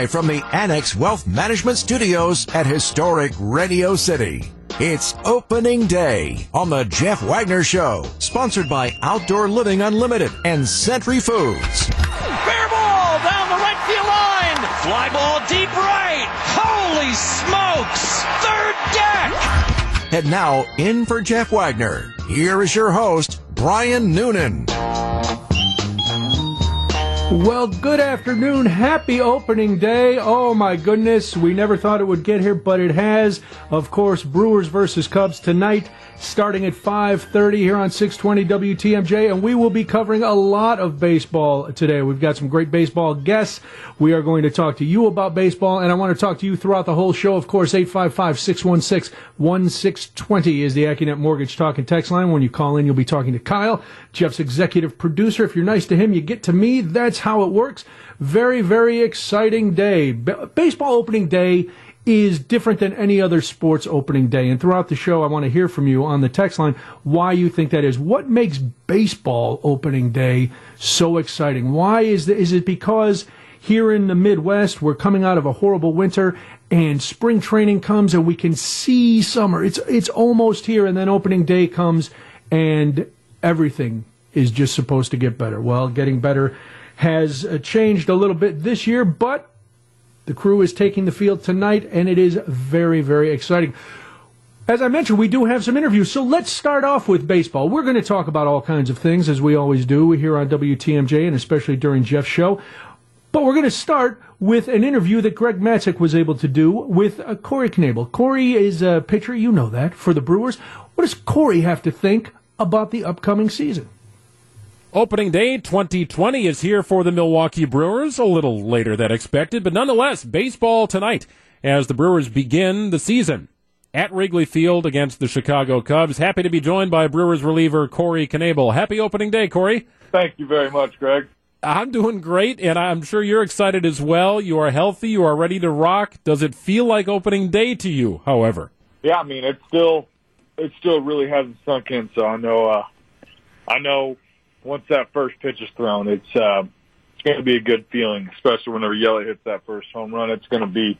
live from the Annex Wealth Management Studios at historic Radio City. It's opening day on the Jeff Wagner Show, sponsored by Outdoor Living Unlimited and Century Foods. Fair ball down the right field line. Fly ball deep right. Holy smokes! Third deck. And now, in for Jeff Wagner, here is your host, Brian Noonan. Well, good afternoon. Happy opening day. Oh my goodness. We never thought it would get here, but it has. Of course, Brewers versus Cubs tonight starting at 5:30 here on 620 WTMJ and we will be covering a lot of baseball today. We've got some great baseball guests. We are going to talk to you about baseball and I want to talk to you throughout the whole show. Of course, 855-616-1620 is the AccuNet Mortgage Talk and Text line. When you call in, you'll be talking to Kyle, Jeff's executive producer. If you're nice to him, you get to me. That's how it works. Very, very exciting day. baseball opening day is different than any other sports opening day. And throughout the show, I want to hear from you on the text line why you think that is. What makes baseball opening day so exciting? Why is, the, is it because here in the Midwest, we're coming out of a horrible winter and spring training comes and we can see summer. It's, it's almost here and then opening day comes and everything is just supposed to get better. Well, getting better has uh, changed a little bit this year, but the crew is taking the field tonight, and it is very, very exciting. As I mentioned, we do have some interviews, so let's start off with baseball. We're going to talk about all kinds of things, as we always do here on WTMJ, and especially during Jeff's show. But we're going to start with an interview that Greg Matzek was able to do with uh, Corey Knebel. Corey is a pitcher, you know that, for the Brewers. What does Corey have to think about the upcoming season? Opening day 2020 is here for the Milwaukee Brewers, a little later than expected, but nonetheless, baseball tonight as the Brewers begin the season at Wrigley Field against the Chicago Cubs. Happy to be joined by Brewers reliever Corey Knebel. Happy opening day, Corey. Thank you very much, Greg. I'm doing great, and I'm sure you're excited as well. You are healthy. You are ready to rock. Does it feel like opening day to you, however? Yeah, I mean, it still, it still really hasn't sunk in, so I know, uh, I know once that first pitch is thrown, it's uh, it's going to be a good feeling, especially whenever Yelich hits that first home run. It's going to be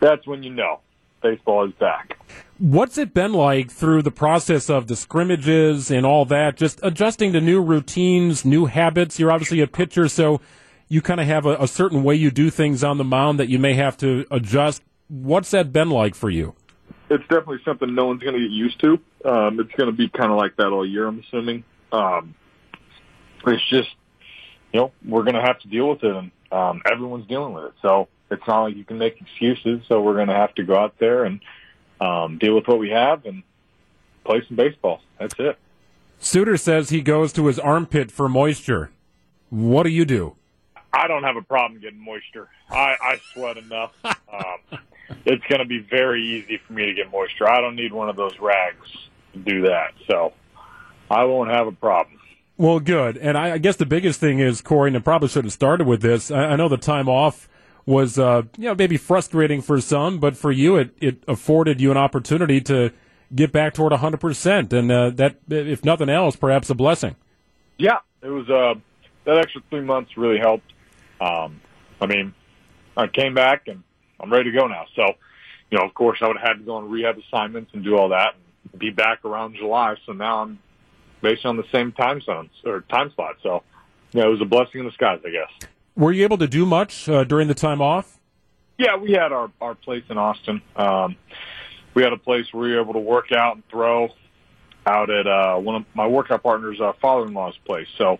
that's when you know baseball is back. What's it been like through the process of the scrimmages and all that? Just adjusting to new routines, new habits. You're obviously a pitcher, so you kind of have a, a certain way you do things on the mound that you may have to adjust. What's that been like for you? It's definitely something no one's going to get used to. Um, it's going to be kind of like that all year, I'm assuming. Um, it's just, you know, we're going to have to deal with it, and um, everyone's dealing with it. So it's not like you can make excuses. So we're going to have to go out there and um, deal with what we have and play some baseball. That's it. Suter says he goes to his armpit for moisture. What do you do? I don't have a problem getting moisture. I, I sweat enough. Um, it's going to be very easy for me to get moisture. I don't need one of those rags to do that. So I won't have a problem. Well, good. And I, I, guess the biggest thing is, Corey, and I probably should have started with this. I, I know the time off was, uh, you know, maybe frustrating for some, but for you, it, it afforded you an opportunity to get back toward 100%. And uh, that, if nothing else, perhaps a blessing. Yeah, it was, uh, that extra three months really helped. Um, I mean, I came back and I'm ready to go now. So, you know, of course, I would have had to go on rehab assignments and do all that and be back around July. So now I'm based on the same time zones or time slot. So, yeah, it was a blessing in the skies, I guess. Were you able to do much uh, during the time off? Yeah, we had our our place in Austin. Um, we had a place where we were able to work out and throw out at uh, one of my workout partners' uh, father-in-law's place. So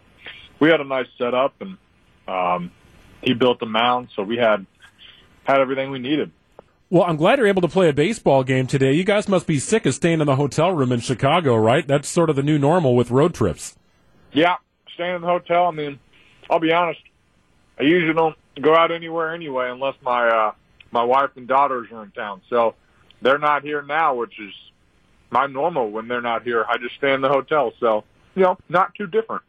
we had a nice setup, and um, he built the mound, so we had had everything we needed. Well, I'm glad you're able to play a baseball game today. You guys must be sick of staying in the hotel room in Chicago, right? That's sort of the new normal with road trips. Yeah, staying in the hotel. I mean, I'll be honest. I usually don't go out anywhere anyway unless my uh, my wife and daughters are in town. So they're not here now, which is my normal when they're not here. I just stay in the hotel. So you know, not too different.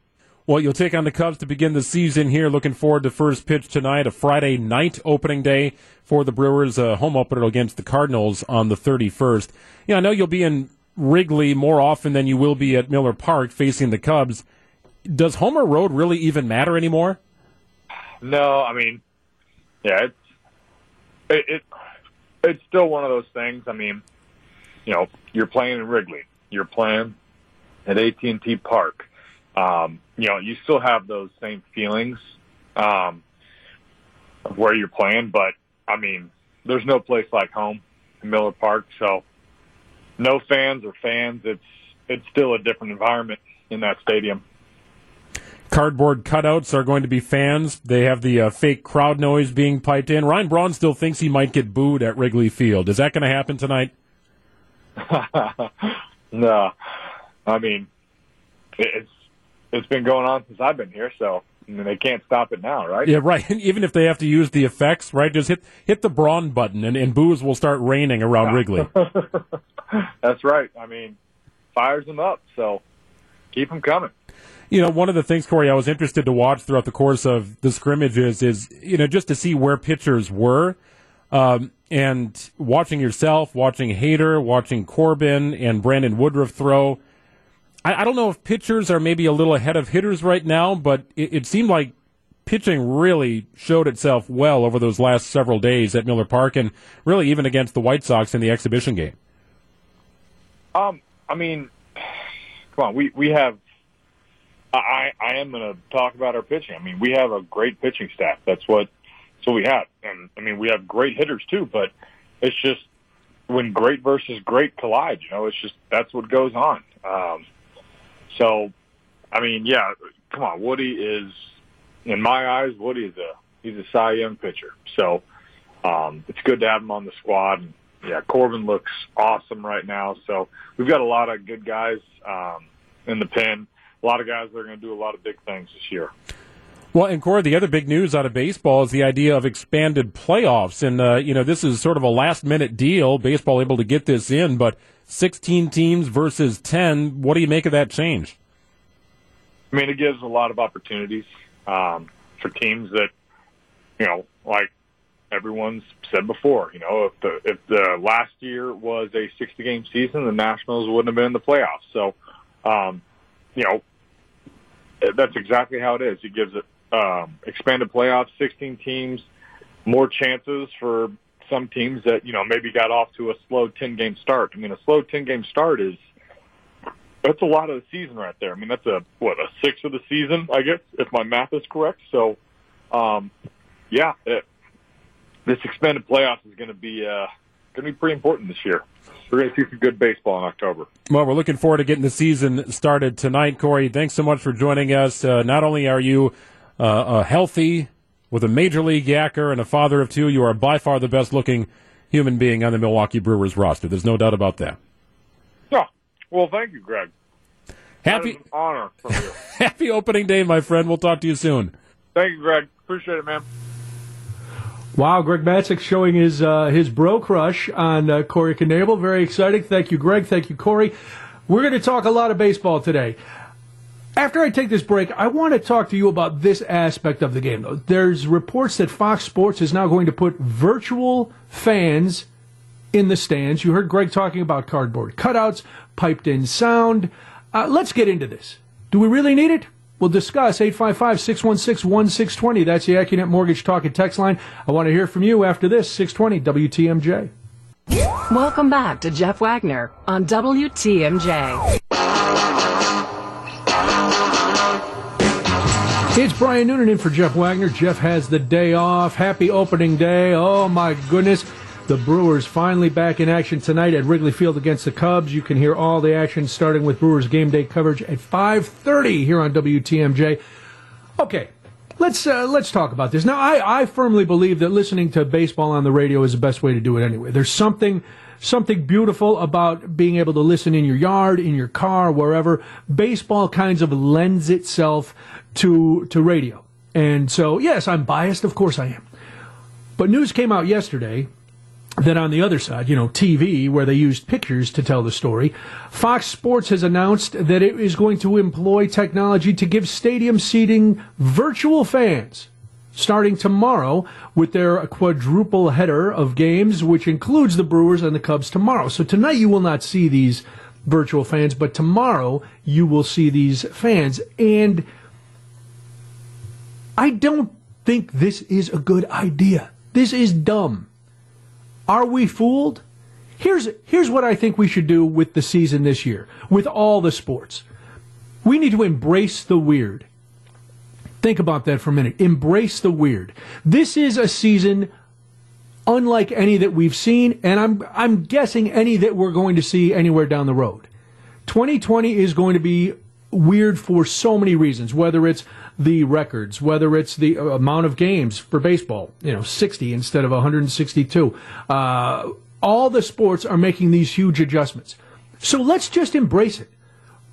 Well, you'll take on the Cubs to begin the season here. Looking forward to first pitch tonight, a Friday night opening day for the Brewers, a home opener against the Cardinals on the 31st. Yeah, I know you'll be in Wrigley more often than you will be at Miller Park facing the Cubs. Does Homer Road really even matter anymore? No, I mean, yeah, it's it, it it's still one of those things. I mean, you know, you're playing in Wrigley, you're playing at AT&T Park. Um, you know, you still have those same feelings um, of where you're playing, but I mean, there's no place like home in Miller Park. So, no fans or fans, it's it's still a different environment in that stadium. Cardboard cutouts are going to be fans. They have the uh, fake crowd noise being piped in. Ryan Braun still thinks he might get booed at Wrigley Field. Is that going to happen tonight? no, I mean it's it's been going on since I've been here, so I mean, they can't stop it now, right? Yeah, right. Even if they have to use the effects, right? Just hit hit the Braun button, and, and boos will start raining around Wrigley. That's right. I mean, fires them up, so keep them coming. You know, one of the things, Corey, I was interested to watch throughout the course of the scrimmages is, you know, just to see where pitchers were. Um, and watching yourself, watching Hader, watching Corbin and Brandon Woodruff throw. I, I, don't know if pitchers are maybe a little ahead of hitters right now, but it, it seemed like pitching really showed itself well over those last several days at Miller Park and really even against the White Sox in the exhibition game. Um, I mean, come on, we, we have I, I am going to talk about our pitching. I mean, we have a great pitching staff. That's what, what we have. And I mean, we have great hitters too, but it's just when great versus great collide, you know, it's just, that's what goes on. Um, so, I mean, yeah, come on. Woody is, in my eyes, Woody is a, he's a Cy Young pitcher. So, um, it's good to have him on the squad. And yeah, Corbin looks awesome right now. So we've got a lot of good guys, um, in the pen a lot of guys that are going to do a lot of big things this year. Well, and Corey, the other big news out of baseball is the idea of expanded playoffs, and uh, you know this is sort of a last-minute deal. Baseball able to get this in, but 16 teams versus 10. What do you make of that change? I mean, it gives a lot of opportunities um, for teams that, you know, like everyone's said before. You know, if the if the last year was a 60-game season, the Nationals wouldn't have been in the playoffs. So, um, you know, that's exactly how it is. He gives it um, expanded playoffs, 16 teams, more chances for some teams that you know maybe got off to a slow 10 game start. I mean, a slow 10 game start is that's a lot of the season right there. I mean, that's a what a sixth of the season, I guess, if my math is correct. So, um, yeah, it, this expanded playoffs is going to be uh, going to be pretty important this year we're going to see some good baseball in October. Well, we're looking forward to getting the season started tonight. Corey, thanks so much for joining us. Uh, not only are you uh, healthy with a major league yacker and a father of two, you are by far the best looking human being on the Milwaukee Brewers roster. There's no doubt about that. Yeah. Well, thank you, Greg. Happy honor from you. Happy opening day, my friend. We'll talk to you soon. Thank you, Greg. Appreciate it, man. Wow, Greg Matzek showing his uh, his bro crush on uh, Corey Knebel. Very exciting. Thank you, Greg. Thank you, Corey. We're going to talk a lot of baseball today. After I take this break, I want to talk to you about this aspect of the game. Though there's reports that Fox Sports is now going to put virtual fans in the stands. You heard Greg talking about cardboard cutouts, piped in sound. Uh, let's get into this. Do we really need it? We'll discuss 855 616 1620. That's the AccuNet Mortgage Talk and Text line. I want to hear from you after this 620 WTMJ. Welcome back to Jeff Wagner on WTMJ. It's Brian Noonan in for Jeff Wagner. Jeff has the day off. Happy opening day. Oh my goodness. The Brewers finally back in action tonight at Wrigley Field against the Cubs. You can hear all the action starting with Brewers game day coverage at 5:30 here on WTMJ. Okay, let's uh, let's talk about this. Now, I, I firmly believe that listening to baseball on the radio is the best way to do it anyway. There's something something beautiful about being able to listen in your yard, in your car, wherever. Baseball kinds of lends itself to to radio. And so, yes, I'm biased, of course I am. But news came out yesterday that on the other side, you know, TV, where they used pictures to tell the story, Fox Sports has announced that it is going to employ technology to give stadium seating virtual fans starting tomorrow with their quadruple header of games, which includes the Brewers and the Cubs tomorrow. So tonight you will not see these virtual fans, but tomorrow you will see these fans. And I don't think this is a good idea. This is dumb. Are we fooled? Here's, here's what I think we should do with the season this year, with all the sports. We need to embrace the weird. Think about that for a minute. Embrace the weird. This is a season unlike any that we've seen, and I'm, I'm guessing any that we're going to see anywhere down the road. 2020 is going to be weird for so many reasons, whether it's the records, whether it's the amount of games for baseball, you know, 60 instead of 162. Uh, all the sports are making these huge adjustments. So let's just embrace it.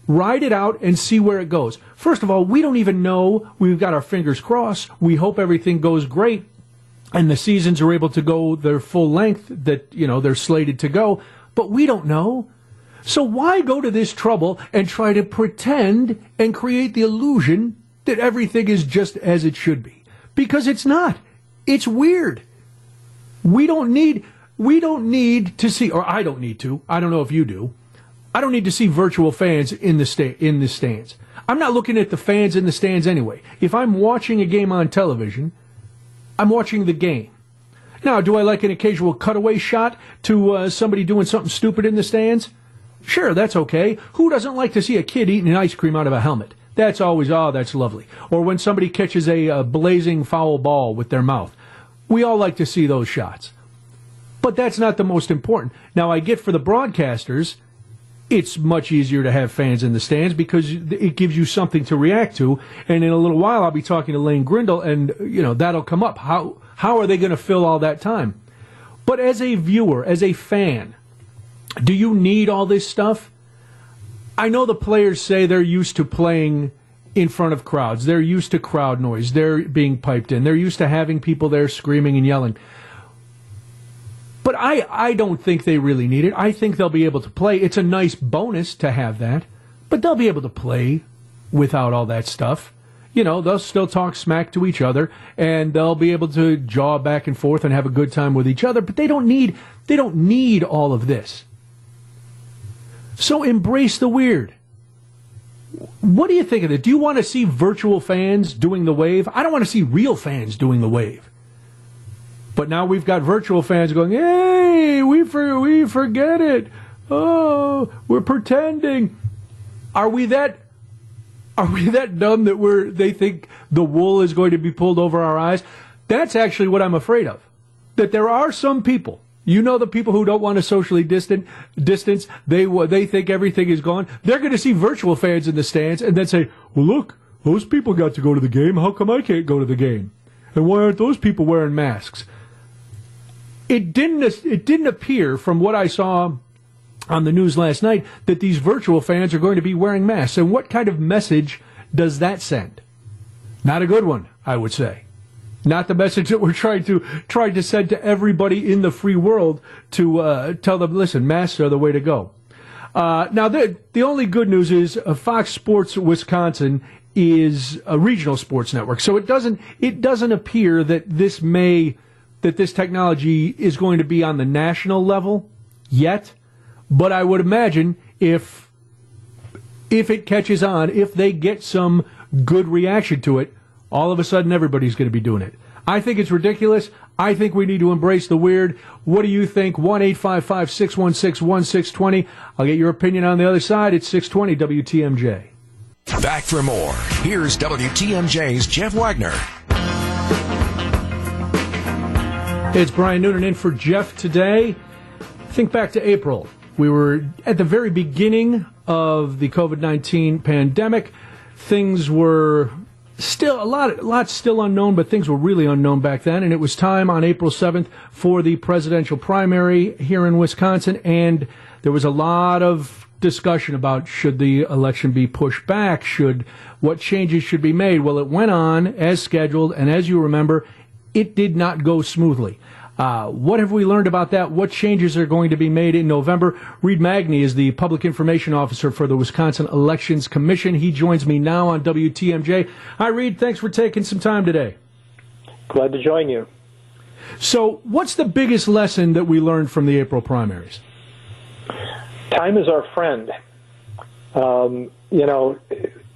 Ride it out and see where it goes. First of all, we don't even know. We've got our fingers crossed. We hope everything goes great and the seasons are able to go their full length that, you know, they're slated to go. But we don't know. So why go to this trouble and try to pretend and create the illusion that everything is just as it should be? Because it's not. It's weird. We don't need we don't need to see or I don't need to. I don't know if you do. I don't need to see virtual fans in the sta- in the stands. I'm not looking at the fans in the stands anyway. If I'm watching a game on television, I'm watching the game. Now, do I like an occasional cutaway shot to uh, somebody doing something stupid in the stands? Sure, that's okay. Who doesn't like to see a kid eating an ice cream out of a helmet? That's always, oh, that's lovely. Or when somebody catches a, a blazing foul ball with their mouth. We all like to see those shots. But that's not the most important. Now, I get for the broadcasters, it's much easier to have fans in the stands because it gives you something to react to. And in a little while, I'll be talking to Lane Grindle, and you know that'll come up. How how are they going to fill all that time? But as a viewer, as a fan, do you need all this stuff? I know the players say they're used to playing in front of crowds. They're used to crowd noise. They're being piped in. They're used to having people there screaming and yelling. But I, I don't think they really need it. I think they'll be able to play. It's a nice bonus to have that, but they'll be able to play without all that stuff. You know, they'll still talk smack to each other and they'll be able to jaw back and forth and have a good time with each other, but they don't need they don't need all of this. So embrace the weird. What do you think of it? Do you want to see virtual fans doing the wave? I don't want to see real fans doing the wave. But now we've got virtual fans going, "Hey, we for, we forget it. Oh, we're pretending." Are we that are we that dumb that we're they think the wool is going to be pulled over our eyes? That's actually what I'm afraid of. That there are some people you know the people who don't want to socially distant distance. They they think everything is gone. They're going to see virtual fans in the stands and then say, "Well, look, those people got to go to the game. How come I can't go to the game? And why aren't those people wearing masks?" it didn't it didn't appear from what I saw on the news last night that these virtual fans are going to be wearing masks. And what kind of message does that send? Not a good one, I would say. Not the message that we're trying to trying to send to everybody in the free world to uh, tell them, listen, masks are the way to go. Uh, now, the, the only good news is uh, Fox Sports Wisconsin is a regional sports network, so it doesn't it doesn't appear that this may that this technology is going to be on the national level yet, but I would imagine if if it catches on, if they get some good reaction to it, all of a sudden everybody's going to be doing it. I think it's ridiculous. I think we need to embrace the weird. What do you think? 1 855 616 1620. I'll get your opinion on the other side. It's 620 WTMJ. Back for more. Here's WTMJ's Jeff Wagner. It's Brian Noonan in for Jeff today. Think back to April. We were at the very beginning of the COVID 19 pandemic. Things were still a lot, a lot still unknown, but things were really unknown back then. And it was time on April 7th for the presidential primary here in Wisconsin. And there was a lot of discussion about should the election be pushed back? Should what changes should be made? Well, it went on as scheduled. And as you remember, it did not go smoothly. Uh, what have we learned about that? What changes are going to be made in November? Reid Magney is the Public Information Officer for the Wisconsin Elections Commission. He joins me now on WTMJ. Hi, Reid. Thanks for taking some time today. Glad to join you. So, what's the biggest lesson that we learned from the April primaries? Time is our friend. Um, you know,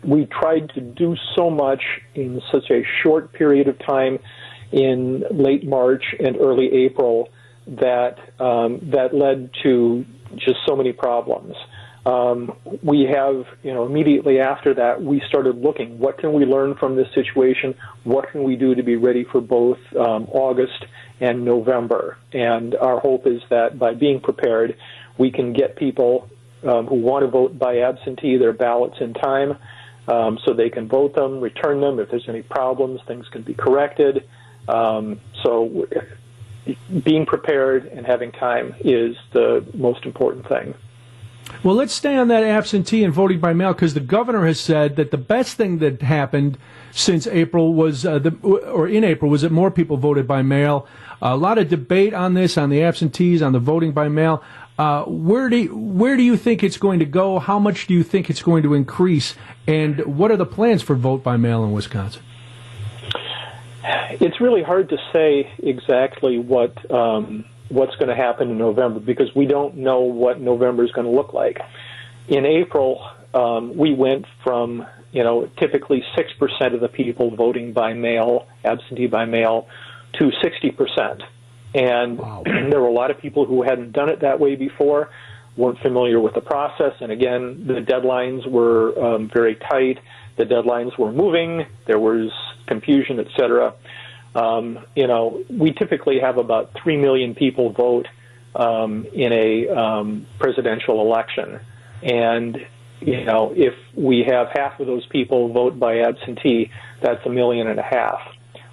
we tried to do so much in such a short period of time in late March and early April that um, that led to just so many problems. Um, we have, you know, immediately after that, we started looking. What can we learn from this situation? What can we do to be ready for both um, August and November? And our hope is that by being prepared, we can get people um, who want to vote by absentee their ballots in time, um, so they can vote them, return them. If there's any problems, things can be corrected. Um, so, being prepared and having time is the most important thing. Well, let's stay on that absentee and voting by mail because the governor has said that the best thing that happened since April was, uh, the, or in April, was that more people voted by mail. A lot of debate on this, on the absentees, on the voting by mail. Uh, where do you, where do you think it's going to go? How much do you think it's going to increase? And what are the plans for vote by mail in Wisconsin? It's really hard to say exactly what um, what's going to happen in November because we don't know what November is going to look like. In April, um, we went from you know typically six percent of the people voting by mail, absentee by mail, to sixty percent, and wow. there were a lot of people who hadn't done it that way before, weren't familiar with the process, and again the deadlines were um, very tight. The deadlines were moving. There was confusion, etc. Um, you know, we typically have about 3 million people vote um, in a um, presidential election. And, you know, if we have half of those people vote by absentee, that's a million and a half.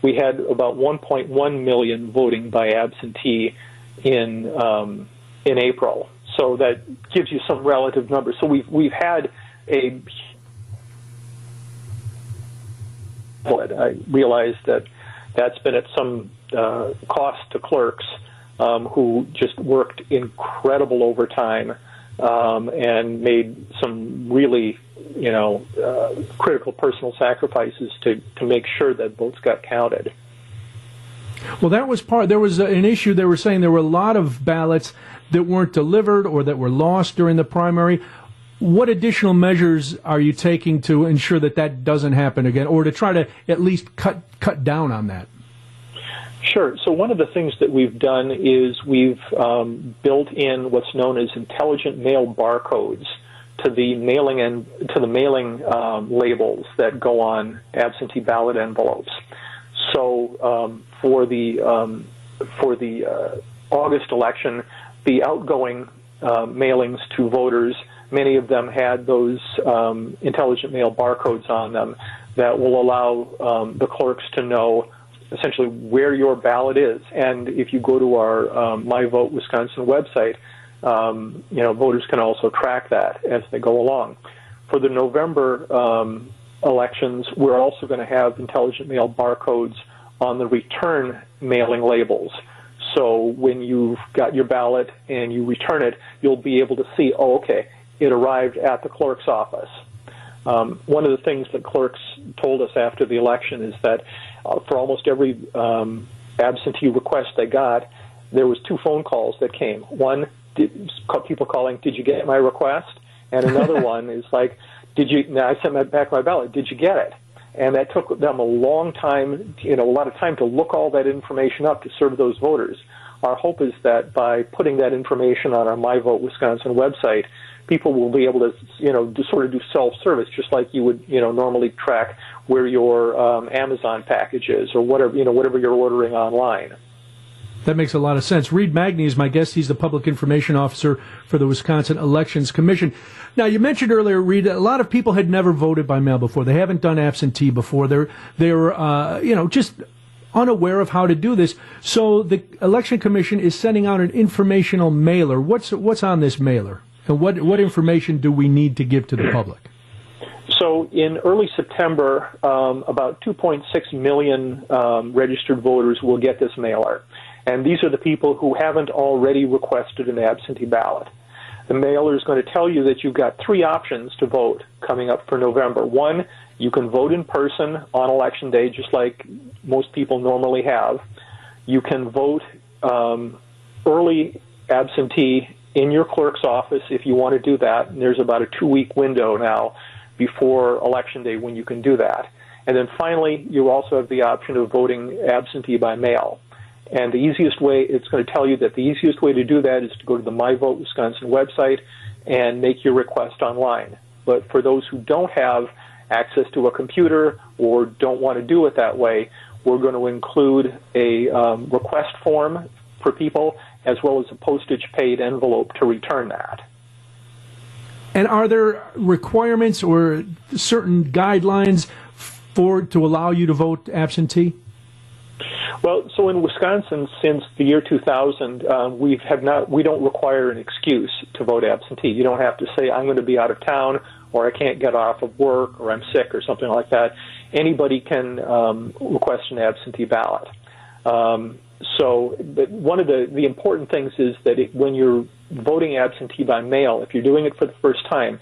We had about 1.1 million voting by absentee in um, in April, so that gives you some relative numbers. So we've we've had a I realize that that's been at some uh, cost to clerks um, who just worked incredible overtime um, and made some really, you know, uh, critical personal sacrifices to, to make sure that votes got counted. Well, that was part. There was an issue. They were saying there were a lot of ballots that weren't delivered or that were lost during the primary. What additional measures are you taking to ensure that that doesn't happen again, or to try to at least cut cut down on that? Sure. So one of the things that we've done is we've um, built in what's known as intelligent mail barcodes to the mailing and to the mailing um, labels that go on absentee ballot envelopes. So um, for the um, for the uh, August election, the outgoing uh, mailings to voters Many of them had those um, intelligent mail barcodes on them that will allow um, the clerks to know essentially where your ballot is. And if you go to our um, My Vote Wisconsin website, um, you know voters can also track that as they go along. For the November um, elections, we're also going to have intelligent mail barcodes on the return mailing labels. So when you've got your ballot and you return it, you'll be able to see, oh, okay, it arrived at the clerk's office. Um, one of the things that clerks told us after the election is that uh, for almost every um, absentee request they got, there was two phone calls that came. One, did, people calling, "Did you get my request?" And another one is like, "Did you?" Now I sent my, back my ballot. Did you get it? And that took them a long time, you know, a lot of time to look all that information up to serve those voters. Our hope is that by putting that information on our My Vote Wisconsin website, people will be able to, you know, sort of do self-service, just like you would, you know, normally track where your um, Amazon package is or whatever, you know, whatever you're ordering online. That makes a lot of sense. Reid Magney is my guest. He's the public information officer for the Wisconsin Elections Commission. Now, you mentioned earlier, Reid, a lot of people had never voted by mail before. They haven't done absentee before. They're they're uh, you know just unaware of how to do this. So the Election Commission is sending out an informational mailer. What's what's on this mailer? And what, what information do we need to give to the public? So in early September, um, about 2.6 million um, registered voters will get this mailer. And these are the people who haven't already requested an absentee ballot. The mailer is going to tell you that you've got three options to vote coming up for November. One, you can vote in person on election day, just like most people normally have. You can vote um, early absentee in your clerk's office if you want to do that. And there's about a two week window now before election day when you can do that. And then finally, you also have the option of voting absentee by mail. And the easiest way, it's going to tell you that the easiest way to do that is to go to the My Vote Wisconsin website and make your request online. But for those who don't have access to a computer or don't want to do it that way, we're going to include a um, request form for people as well as a postage paid envelope to return that. And are there requirements or certain guidelines for to allow you to vote absentee? Well, so in Wisconsin, since the year 2000, uh, we have not we don't require an excuse to vote absentee. You don't have to say I'm going to be out of town, or I can't get off of work, or I'm sick, or something like that. Anybody can um, request an absentee ballot. Um, so, but one of the the important things is that it, when you're voting absentee by mail, if you're doing it for the first time,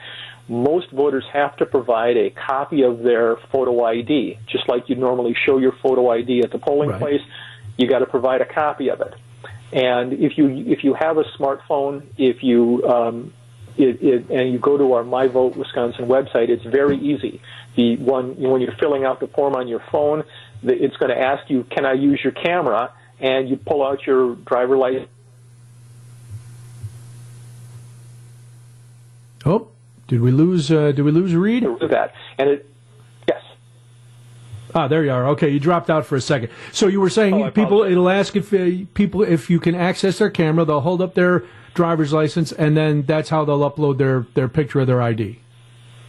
most voters have to provide a copy of their photo ID, just like you normally show your photo ID at the polling right. place. You got to provide a copy of it. And if you if you have a smartphone, if you um, it, it, and you go to our My Vote Wisconsin website, it's very easy. The one when you're filling out the form on your phone, it's going to ask you, "Can I use your camera?" And you pull out your driver license. Oh, did we lose? Uh, did we lose Reid? That and it. Yes. Ah, there you are. Okay, you dropped out for a second. So you were saying oh, people. It'll ask if uh, people if you can access their camera. They'll hold up their driver's license, and then that's how they'll upload their their picture of their ID.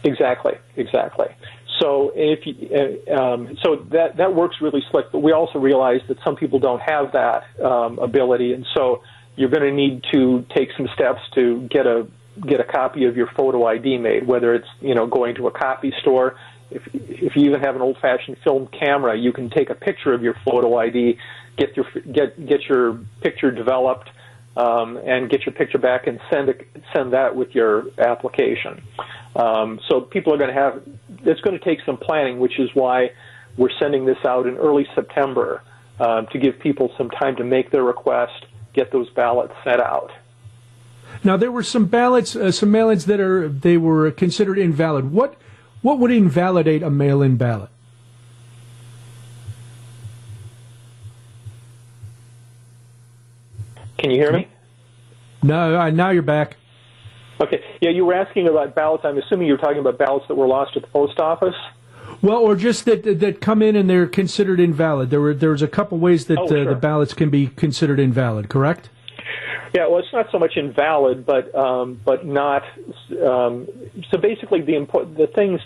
Exactly. Exactly. So if you, uh, um, so that that works really slick. But we also realize that some people don't have that um, ability, and so you're going to need to take some steps to get a get a copy of your photo ID made, whether it's you know going to a copy store. If if you even have an old-fashioned film camera, you can take a picture of your photo ID, get your get get your picture developed, um, and get your picture back and send a, send that with your application. Um, so people are going to have it's going to take some planning, which is why we're sending this out in early September um, to give people some time to make their request, get those ballots sent out. Now there were some ballots, uh, some mail-ins that are they were considered invalid. What what would invalidate a mail-in ballot? Can you hear me? No, uh, now you're back. Okay. Yeah, you were asking about ballots. I'm assuming you're talking about ballots that were lost at the post office. Well, or just that that come in and they're considered invalid. There were there's a couple ways that oh, sure. uh, the ballots can be considered invalid. Correct? Yeah, well, it's not so much invalid, but um, but not. Um, so basically, the important the things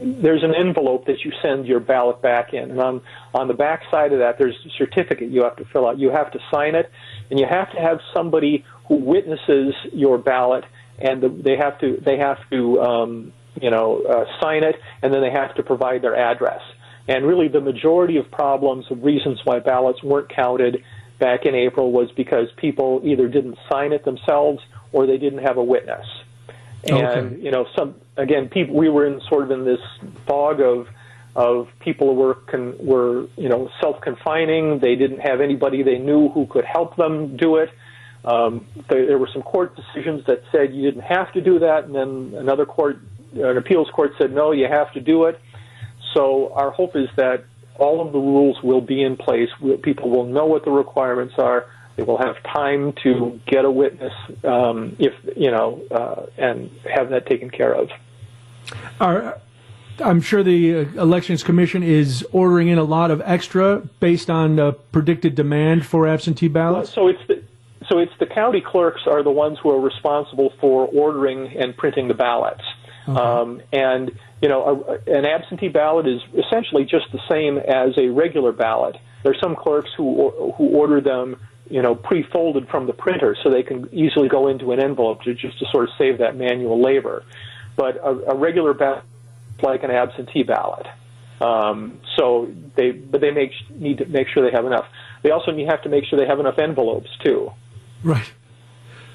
there's an envelope that you send your ballot back in, and on on the back side of that, there's a certificate you have to fill out. You have to sign it, and you have to have somebody who witnesses your ballot, and the, they have to they have to um, you know uh, sign it, and then they have to provide their address. And really, the majority of problems, of reasons why ballots weren't counted back in April was because people either didn't sign it themselves or they didn't have a witness. And okay. you know, some again, people we were in sort of in this fog of of people were con, were you know self confining. They didn't have anybody they knew who could help them do it. Um, there, there were some court decisions that said you didn't have to do that, and then another court, an appeals court, said no, you have to do it. So our hope is that all of the rules will be in place. People will know what the requirements are. They will have time to get a witness, um, if you know, uh, and have that taken care of. Are, I'm sure the uh, Elections Commission is ordering in a lot of extra based on uh, predicted demand for absentee ballots. So it's the so it's the county clerks are the ones who are responsible for ordering and printing the ballots. Okay. Um, and you know, a, an absentee ballot is essentially just the same as a regular ballot. There's some clerks who who order them, you know, pre-folded from the printer, so they can easily go into an envelope to just to sort of save that manual labor. But a, a regular ballot, like an absentee ballot, um, so they but they make need to make sure they have enough. They also need have to make sure they have enough envelopes too. Right.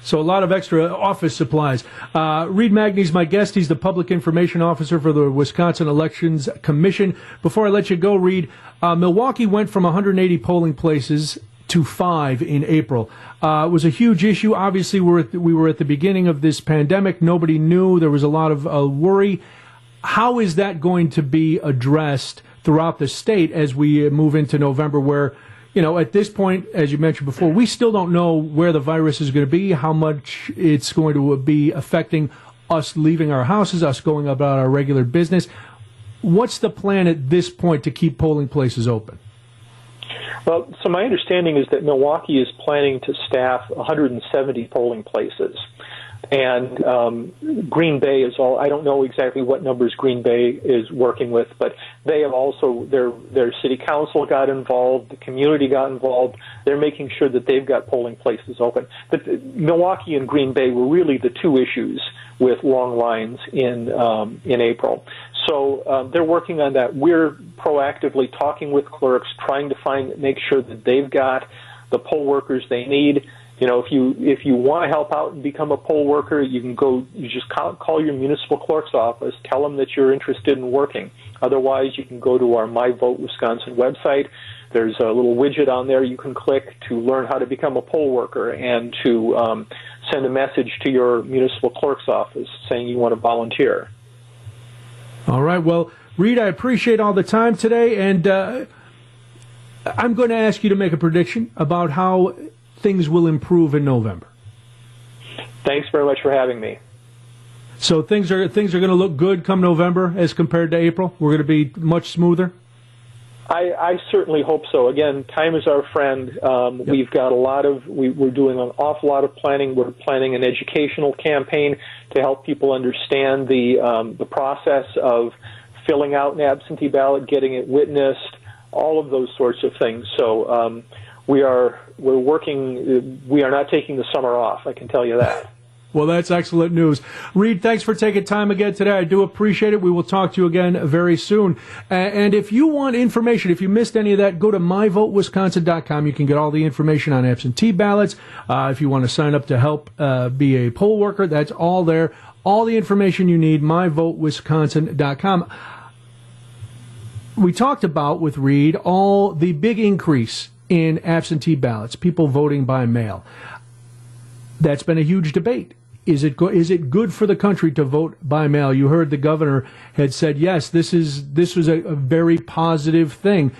So a lot of extra office supplies. Uh, Reid Magney's my guest. He's the public information officer for the Wisconsin Elections Commission. Before I let you go, Reid, uh, Milwaukee went from 180 polling places to five in April. Uh, it was a huge issue. Obviously, we were, at the, we were at the beginning of this pandemic. Nobody knew. There was a lot of uh, worry. How is that going to be addressed throughout the state as we move into November, where you know, at this point, as you mentioned before, we still don't know where the virus is going to be, how much it's going to be affecting us leaving our houses, us going about our regular business. What's the plan at this point to keep polling places open? Well, so my understanding is that Milwaukee is planning to staff 170 polling places. And um, Green Bay is all. I don't know exactly what numbers Green Bay is working with, but they have also their their city council got involved, the community got involved. They're making sure that they've got polling places open. But Milwaukee and Green Bay were really the two issues with long lines in um, in April. So um, they're working on that. We're proactively talking with clerks, trying to find make sure that they've got the poll workers they need you know, if you if you want to help out and become a poll worker, you can go. You just call, call your municipal clerk's office, tell them that you're interested in working. Otherwise, you can go to our My Vote Wisconsin website. There's a little widget on there you can click to learn how to become a poll worker and to um, send a message to your municipal clerk's office saying you want to volunteer. All right. Well, Reid, I appreciate all the time today, and uh, I'm going to ask you to make a prediction about how things will improve in November. Thanks very much for having me. So things are things are going to look good come November as compared to April. We're going to be much smoother. I, I certainly hope so. Again, time is our friend. Um, yep. We've got a lot of we, we're doing an awful lot of planning. We're planning an educational campaign to help people understand the um, the process of filling out an absentee ballot, getting it witnessed, all of those sorts of things. So um, we are we're working. We are not taking the summer off. I can tell you that. Well, that's excellent news. Reid, thanks for taking time again today. I do appreciate it. We will talk to you again very soon. And if you want information, if you missed any of that, go to myvotewisconsin.com. You can get all the information on absentee ballots. Uh, if you want to sign up to help uh, be a poll worker, that's all there. All the information you need, myvotewisconsin.com. We talked about with Reid all the big increase in absentee ballots, people voting by mail. That's been a huge debate. Is it go- is it good for the country to vote by mail? You heard the governor had said yes. This is this was a, a very positive thing.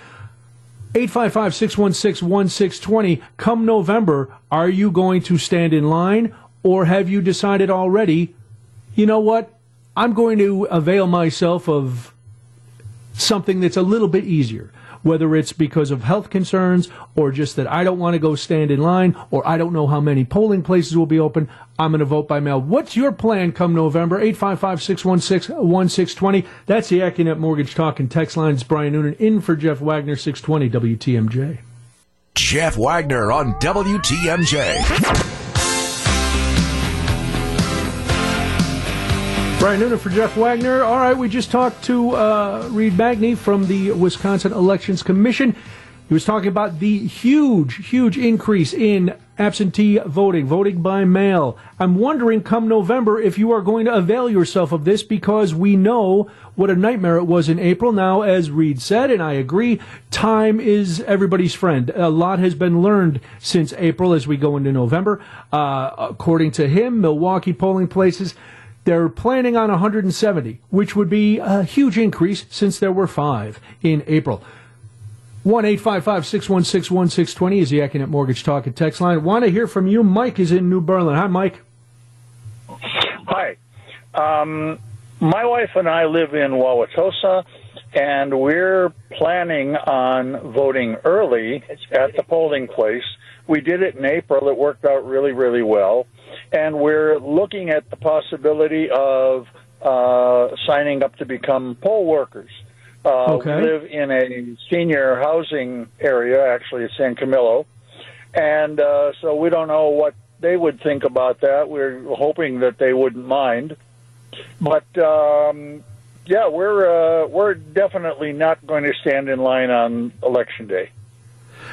855-616-1620 come November are you going to stand in line or have you decided already you know what I'm going to avail myself of something that's a little bit easier whether it's because of health concerns or just that I don't want to go stand in line or I don't know how many polling places will be open. I'm going to vote by mail. What's your plan come November? 855 616 1620. That's the Accunet Mortgage Talk and Text line. It's Brian Noonan in for Jeff Wagner, 620 WTMJ. Jeff Wagner on WTMJ. Brian Noonan for Jeff Wagner. All right, we just talked to uh, Reid Magney from the Wisconsin Elections Commission. He was talking about the huge, huge increase in absentee voting, voting by mail. I'm wondering, come November, if you are going to avail yourself of this because we know what a nightmare it was in April. Now, as Reid said, and I agree, time is everybody's friend. A lot has been learned since April as we go into November. Uh, according to him, Milwaukee polling places they're planning on 170, which would be a huge increase since there were five in April. 1 855 616 1620 is the Accunet Mortgage Talk and Text line. Want to hear from you? Mike is in New Berlin. Hi, Mike. Hi. Um, my wife and I live in Wauwatosa, and we're planning on voting early at the polling place. We did it in April. It worked out really, really well and we're looking at the possibility of uh, signing up to become poll workers. Uh, okay. We live in a senior housing area, actually, at San Camillo, and uh, so we don't know what they would think about that. We're hoping that they wouldn't mind, but um, yeah, we're uh, we're definitely not going to stand in line on election day.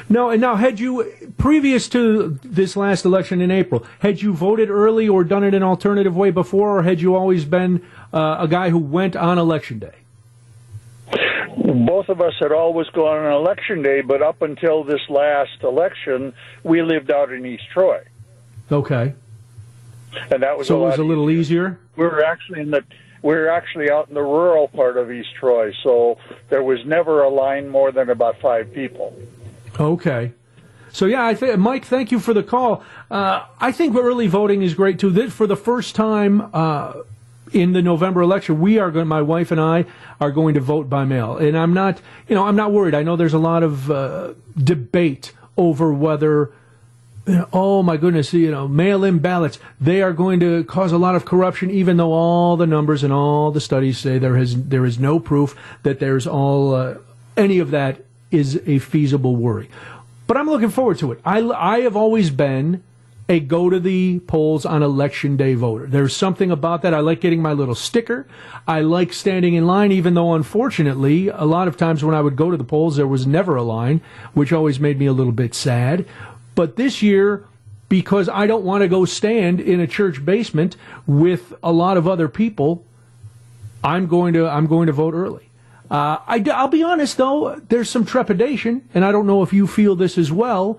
No, and now had you previous to this last election in April, had you voted early or done it an alternative way before, or had you always been uh, a guy who went on election day? Both of us had always gone on election day, but up until this last election, we lived out in East Troy. Okay. And that was so it was a little easier. easier. We were actually in the we were actually out in the rural part of East Troy, so there was never a line more than about five people. Okay. So yeah, I think Mike, thank you for the call. Uh, I think early voting is great too. This, for the first time uh, in the November election, we are going. My wife and I are going to vote by mail, and I'm not. You know, I'm not worried. I know there's a lot of uh, debate over whether. You know, oh my goodness! You know, mail-in ballots. They are going to cause a lot of corruption, even though all the numbers and all the studies say there has there is no proof that there's all uh, any of that is a feasible worry. But I'm looking forward to it. I, I have always been a go to the polls on election day voter. There's something about that. I like getting my little sticker. I like standing in line, even though unfortunately, a lot of times when I would go to the polls, there was never a line, which always made me a little bit sad. But this year, because I don't want to go stand in a church basement with a lot of other people, I'm going to I'm going to vote early. Uh, I, will be honest though, there's some trepidation, and I don't know if you feel this as well.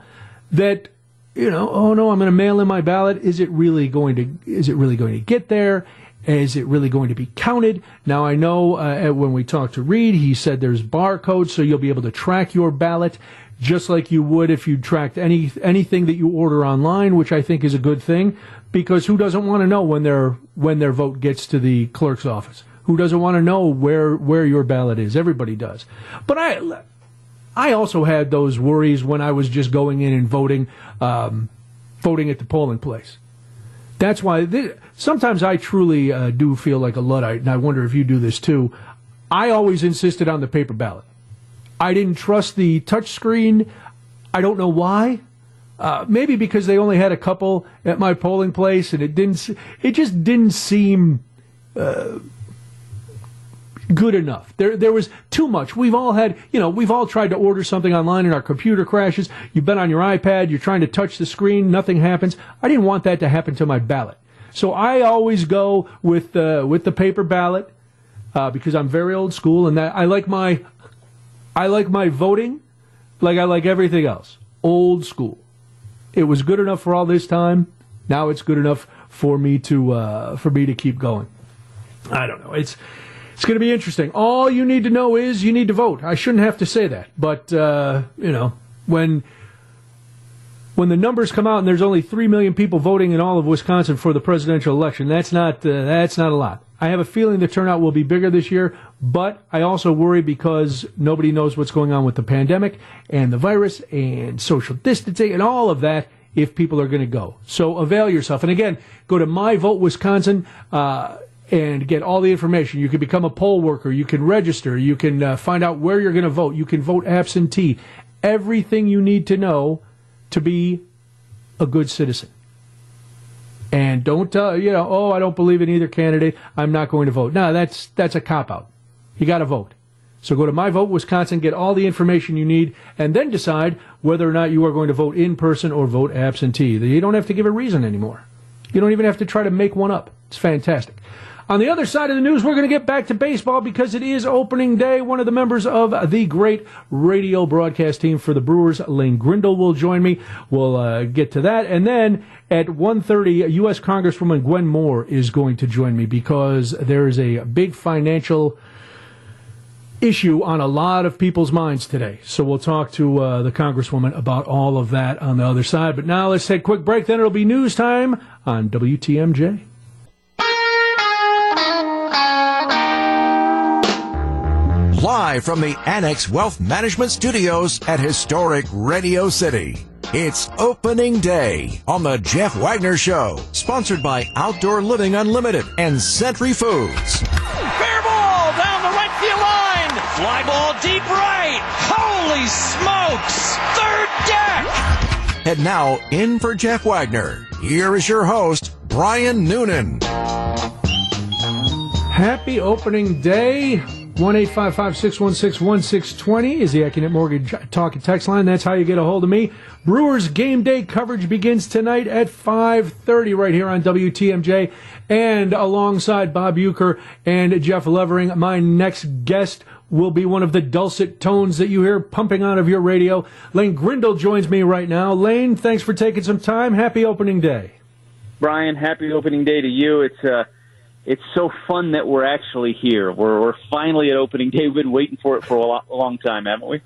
That you know, oh no, I'm going to mail in my ballot. Is it really going to? Is it really going to get there? Is it really going to be counted? Now I know uh, when we talked to Reid, he said there's barcodes, so you'll be able to track your ballot just like you would if you tracked any anything that you order online, which I think is a good thing because who doesn't want to know when their when their vote gets to the clerk's office? Who doesn't want to know where where your ballot is? Everybody does. But I I also had those worries when I was just going in and voting um, voting at the polling place. That's why sometimes I truly uh, do feel like a luddite, and I wonder if you do this too. I always insisted on the paper ballot. I didn't trust the touch screen. I don't know why. Uh, maybe because they only had a couple at my polling place, and it didn't. It just didn't seem uh, good enough. There, there was too much. We've all had, you know, we've all tried to order something online and our computer crashes. You've been on your iPad, you're trying to touch the screen, nothing happens. I didn't want that to happen to my ballot. So I always go with the with the paper ballot uh, because I'm very old school, and that I like my I like my voting like I like everything else. Old school. It was good enough for all this time. Now it's good enough for me to uh, for me to keep going. I don't know. It's it's going to be interesting. All you need to know is you need to vote. I shouldn't have to say that, but uh, you know when when the numbers come out and there's only three million people voting in all of Wisconsin for the presidential election, that's not uh, that's not a lot. I have a feeling the turnout will be bigger this year, but I also worry because nobody knows what's going on with the pandemic and the virus and social distancing and all of that if people are going to go. So avail yourself. And again, go to My Vote Wisconsin. Uh, and get all the information. You can become a poll worker. You can register. You can uh, find out where you're going to vote. You can vote absentee. Everything you need to know to be a good citizen. And don't tell you know, oh, I don't believe in either candidate. I'm not going to vote. No, that's that's a cop out. You got to vote. So go to My Vote Wisconsin, get all the information you need, and then decide whether or not you are going to vote in person or vote absentee. You don't have to give a reason anymore. You don't even have to try to make one up. It's fantastic. On the other side of the news, we're going to get back to baseball because it is opening day. One of the members of the great radio broadcast team for the Brewers, Lane Grindle, will join me. We'll uh, get to that. And then at 1.30, U.S. Congresswoman Gwen Moore is going to join me because there is a big financial issue on a lot of people's minds today. So we'll talk to uh, the Congresswoman about all of that on the other side. But now let's take a quick break. Then it'll be news time on WTMJ. Live from the Annex Wealth Management Studios at historic Radio City. It's opening day on the Jeff Wagner Show, sponsored by Outdoor Living Unlimited and Century Foods. Fair ball down the right field line. Fly ball deep right. Holy smokes! Third deck. And now in for Jeff Wagner. Here is your host, Brian Noonan. Happy opening day. 1 616 1620 is the Accunet Mortgage Talk and Text line. That's how you get a hold of me. Brewers game day coverage begins tonight at 5.30 right here on WTMJ. And alongside Bob Uecker and Jeff Levering, my next guest will be one of the dulcet tones that you hear pumping out of your radio. Lane Grindle joins me right now. Lane, thanks for taking some time. Happy opening day. Brian, happy opening day to you. It's uh, it's so fun that we're actually here. We're, we're finally at opening day. We've been waiting for it for a, lot, a long time, haven't we?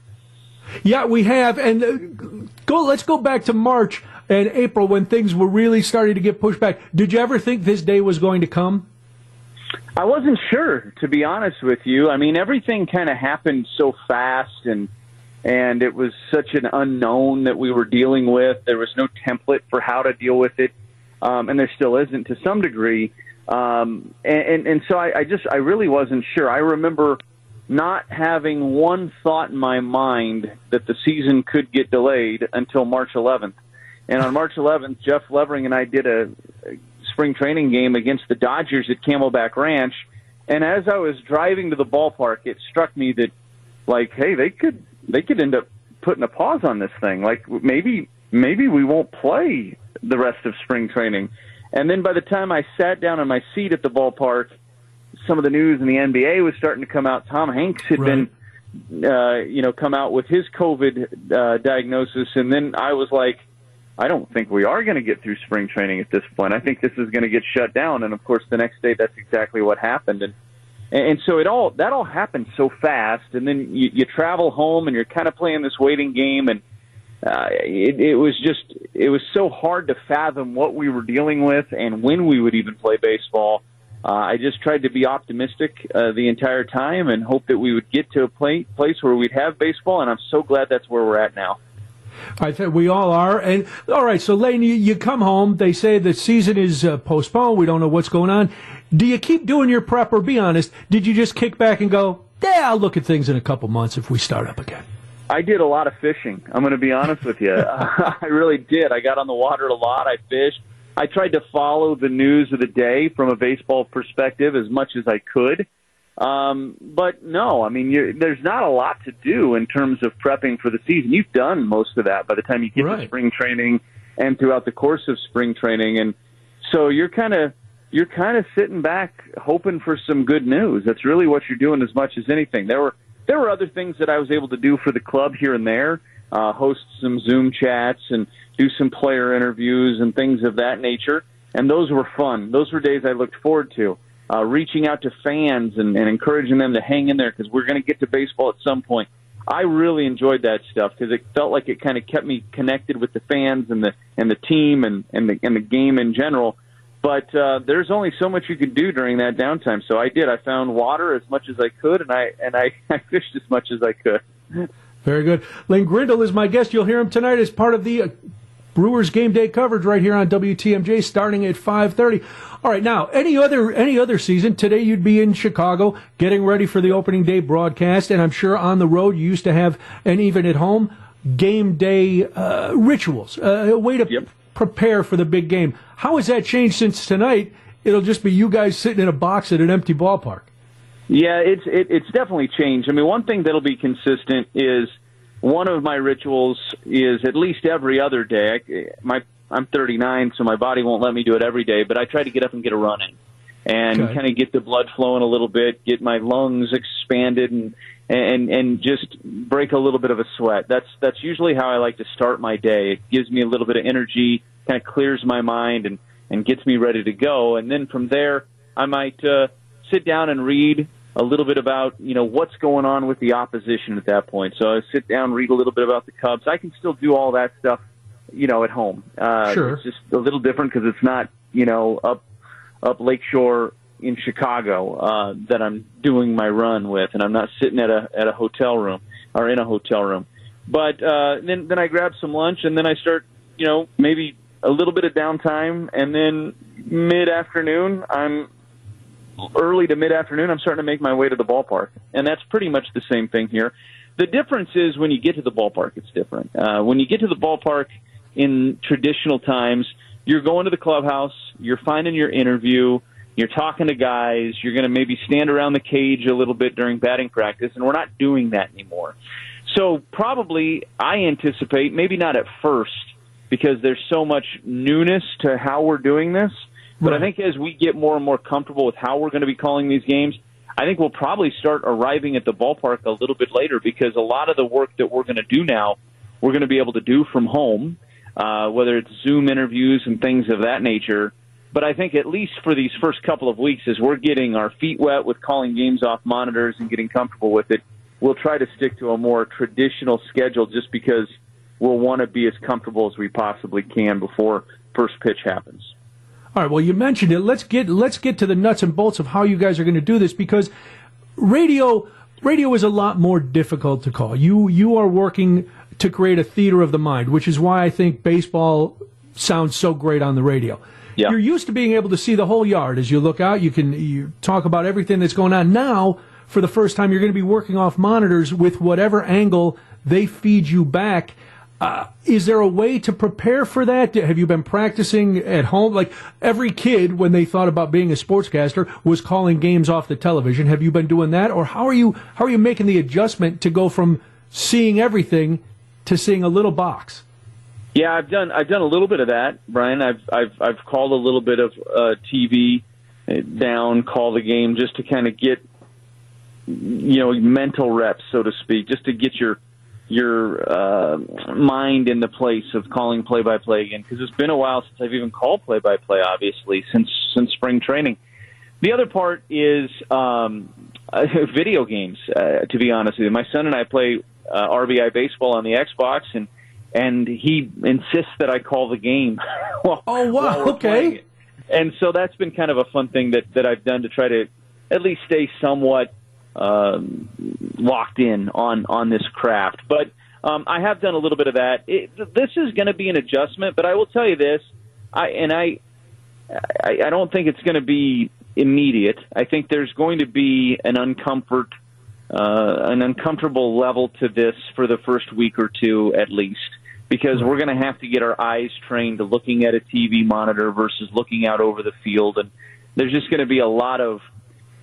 Yeah, we have, and uh, go. Let's go back to March and April when things were really starting to get pushed back. Did you ever think this day was going to come? I wasn't sure, to be honest with you. I mean, everything kind of happened so fast, and and it was such an unknown that we were dealing with. There was no template for how to deal with it, um, and there still isn't to some degree. Um, and, and and so I, I just I really wasn't sure. I remember not having one thought in my mind that the season could get delayed until March 11th. And on March 11th, Jeff Levering and I did a spring training game against the Dodgers at Camelback Ranch. And as I was driving to the ballpark, it struck me that, like, hey, they could they could end up putting a pause on this thing. Like, maybe maybe we won't play the rest of spring training. And then by the time I sat down in my seat at the ballpark, some of the news in the NBA was starting to come out. Tom Hanks had right. been, uh, you know, come out with his COVID uh, diagnosis, and then I was like, I don't think we are going to get through spring training at this point. I think this is going to get shut down. And of course, the next day, that's exactly what happened. And and so it all that all happened so fast. And then you, you travel home, and you're kind of playing this waiting game, and uh, it, it was just it was so hard to fathom what we were dealing with and when we would even play baseball uh, I just tried to be optimistic uh, the entire time and hope that we would get to a play, place where we'd have baseball, and I'm so glad that's where we're at now. I think we all are. And all right, so Lane, you, you come home. They say the season is uh, postponed. We don't know what's going on. Do you keep doing your prep, or be honest? Did you just kick back and go, "Yeah, I'll look at things in a couple months if we start up again"? I did a lot of fishing. I'm going to be honest with you. I really did. I got on the water a lot. I fished. I tried to follow the news of the day from a baseball perspective as much as I could. Um, but no, I mean, you're, there's not a lot to do in terms of prepping for the season. You've done most of that by the time you get right. to spring training and throughout the course of spring training. And so you're kind of, you're kind of sitting back hoping for some good news. That's really what you're doing as much as anything. There were, there were other things that I was able to do for the club here and there, uh, host some Zoom chats and, do some player interviews and things of that nature. And those were fun. Those were days I looked forward to. Uh, reaching out to fans and, and encouraging them to hang in there because we're going to get to baseball at some point. I really enjoyed that stuff because it felt like it kind of kept me connected with the fans and the and the team and and the and the game in general. But uh, there's only so much you can do during that downtime. So I did. I found water as much as I could, and I and I, I fished as much as I could. Very good. Lane Grindle is my guest. You'll hear him tonight as part of the uh, Brewers game day coverage right here on WTMJ starting at 5:30. All right, now any other any other season today you'd be in Chicago getting ready for the opening day broadcast, and I'm sure on the road you used to have and even at home game day uh, rituals, uh, a way to yep. Prepare for the big game. How has that changed since tonight? It'll just be you guys sitting in a box at an empty ballpark. Yeah, it's it, it's definitely changed. I mean, one thing that'll be consistent is one of my rituals is at least every other day. I, my I'm 39, so my body won't let me do it every day, but I try to get up and get a run in, and okay. kind of get the blood flowing a little bit, get my lungs expanded, and and and just break a little bit of a sweat. That's that's usually how I like to start my day. It gives me a little bit of energy, kind of clears my mind, and and gets me ready to go. And then from there, I might uh, sit down and read a little bit about you know what's going on with the opposition at that point. So I sit down, read a little bit about the Cubs. I can still do all that stuff, you know, at home. Uh, sure. It's just a little different because it's not you know up up Lakeshore in Chicago uh, that I'm doing my run with, and I'm not sitting at a at a hotel room or in a hotel room. But uh, then then I grab some lunch, and then I start you know maybe a little bit of downtime, and then mid afternoon I'm early to mid afternoon, I'm starting to make my way to the ballpark, and that's pretty much the same thing here. The difference is when you get to the ballpark, it's different. Uh, when you get to the ballpark in traditional times, you're going to the clubhouse, you're finding your interview, you're talking to guys, you're going to maybe stand around the cage a little bit during batting practice, and we're not doing that anymore. So probably I anticipate, maybe not at first, because there's so much newness to how we're doing this but right. I think as we get more and more comfortable with how we're going to be calling these games, I think we'll probably start arriving at the ballpark a little bit later because a lot of the work that we're going to do now, we're going to be able to do from home, uh, whether it's Zoom interviews and things of that nature. But I think at least for these first couple of weeks, as we're getting our feet wet with calling games off monitors and getting comfortable with it, we'll try to stick to a more traditional schedule just because we'll want to be as comfortable as we possibly can before first pitch happens. All right. Well, you mentioned it. Let's get let's get to the nuts and bolts of how you guys are going to do this because radio radio is a lot more difficult to call. You you are working to create a theater of the mind, which is why I think baseball sounds so great on the radio. Yeah. You're used to being able to see the whole yard as you look out. You can you talk about everything that's going on. Now, for the first time, you're going to be working off monitors with whatever angle they feed you back. Uh, is there a way to prepare for that? Have you been practicing at home? Like every kid, when they thought about being a sportscaster, was calling games off the television. Have you been doing that, or how are you? How are you making the adjustment to go from seeing everything to seeing a little box? Yeah, I've done I've done a little bit of that, Brian. I've I've I've called a little bit of uh, TV down, call the game just to kind of get you know mental reps, so to speak, just to get your your uh, mind in the place of calling play by play again. Because it's been a while since I've even called play by play. Obviously, since since spring training. The other part is um, video games. Uh, to be honest with you, my son and I play uh, RBI baseball on the Xbox, and and he insists that I call the game. while, oh wow! okay. And so that's been kind of a fun thing that that I've done to try to at least stay somewhat um, locked in on on this craft. But um, I have done a little bit of that. It, this is going to be an adjustment, but I will tell you this. I and I, I, I don't think it's going to be immediate. I think there's going to be an uncomfort, uh, an uncomfortable level to this for the first week or two at least, because we're going to have to get our eyes trained to looking at a TV monitor versus looking out over the field, and there's just going to be a lot of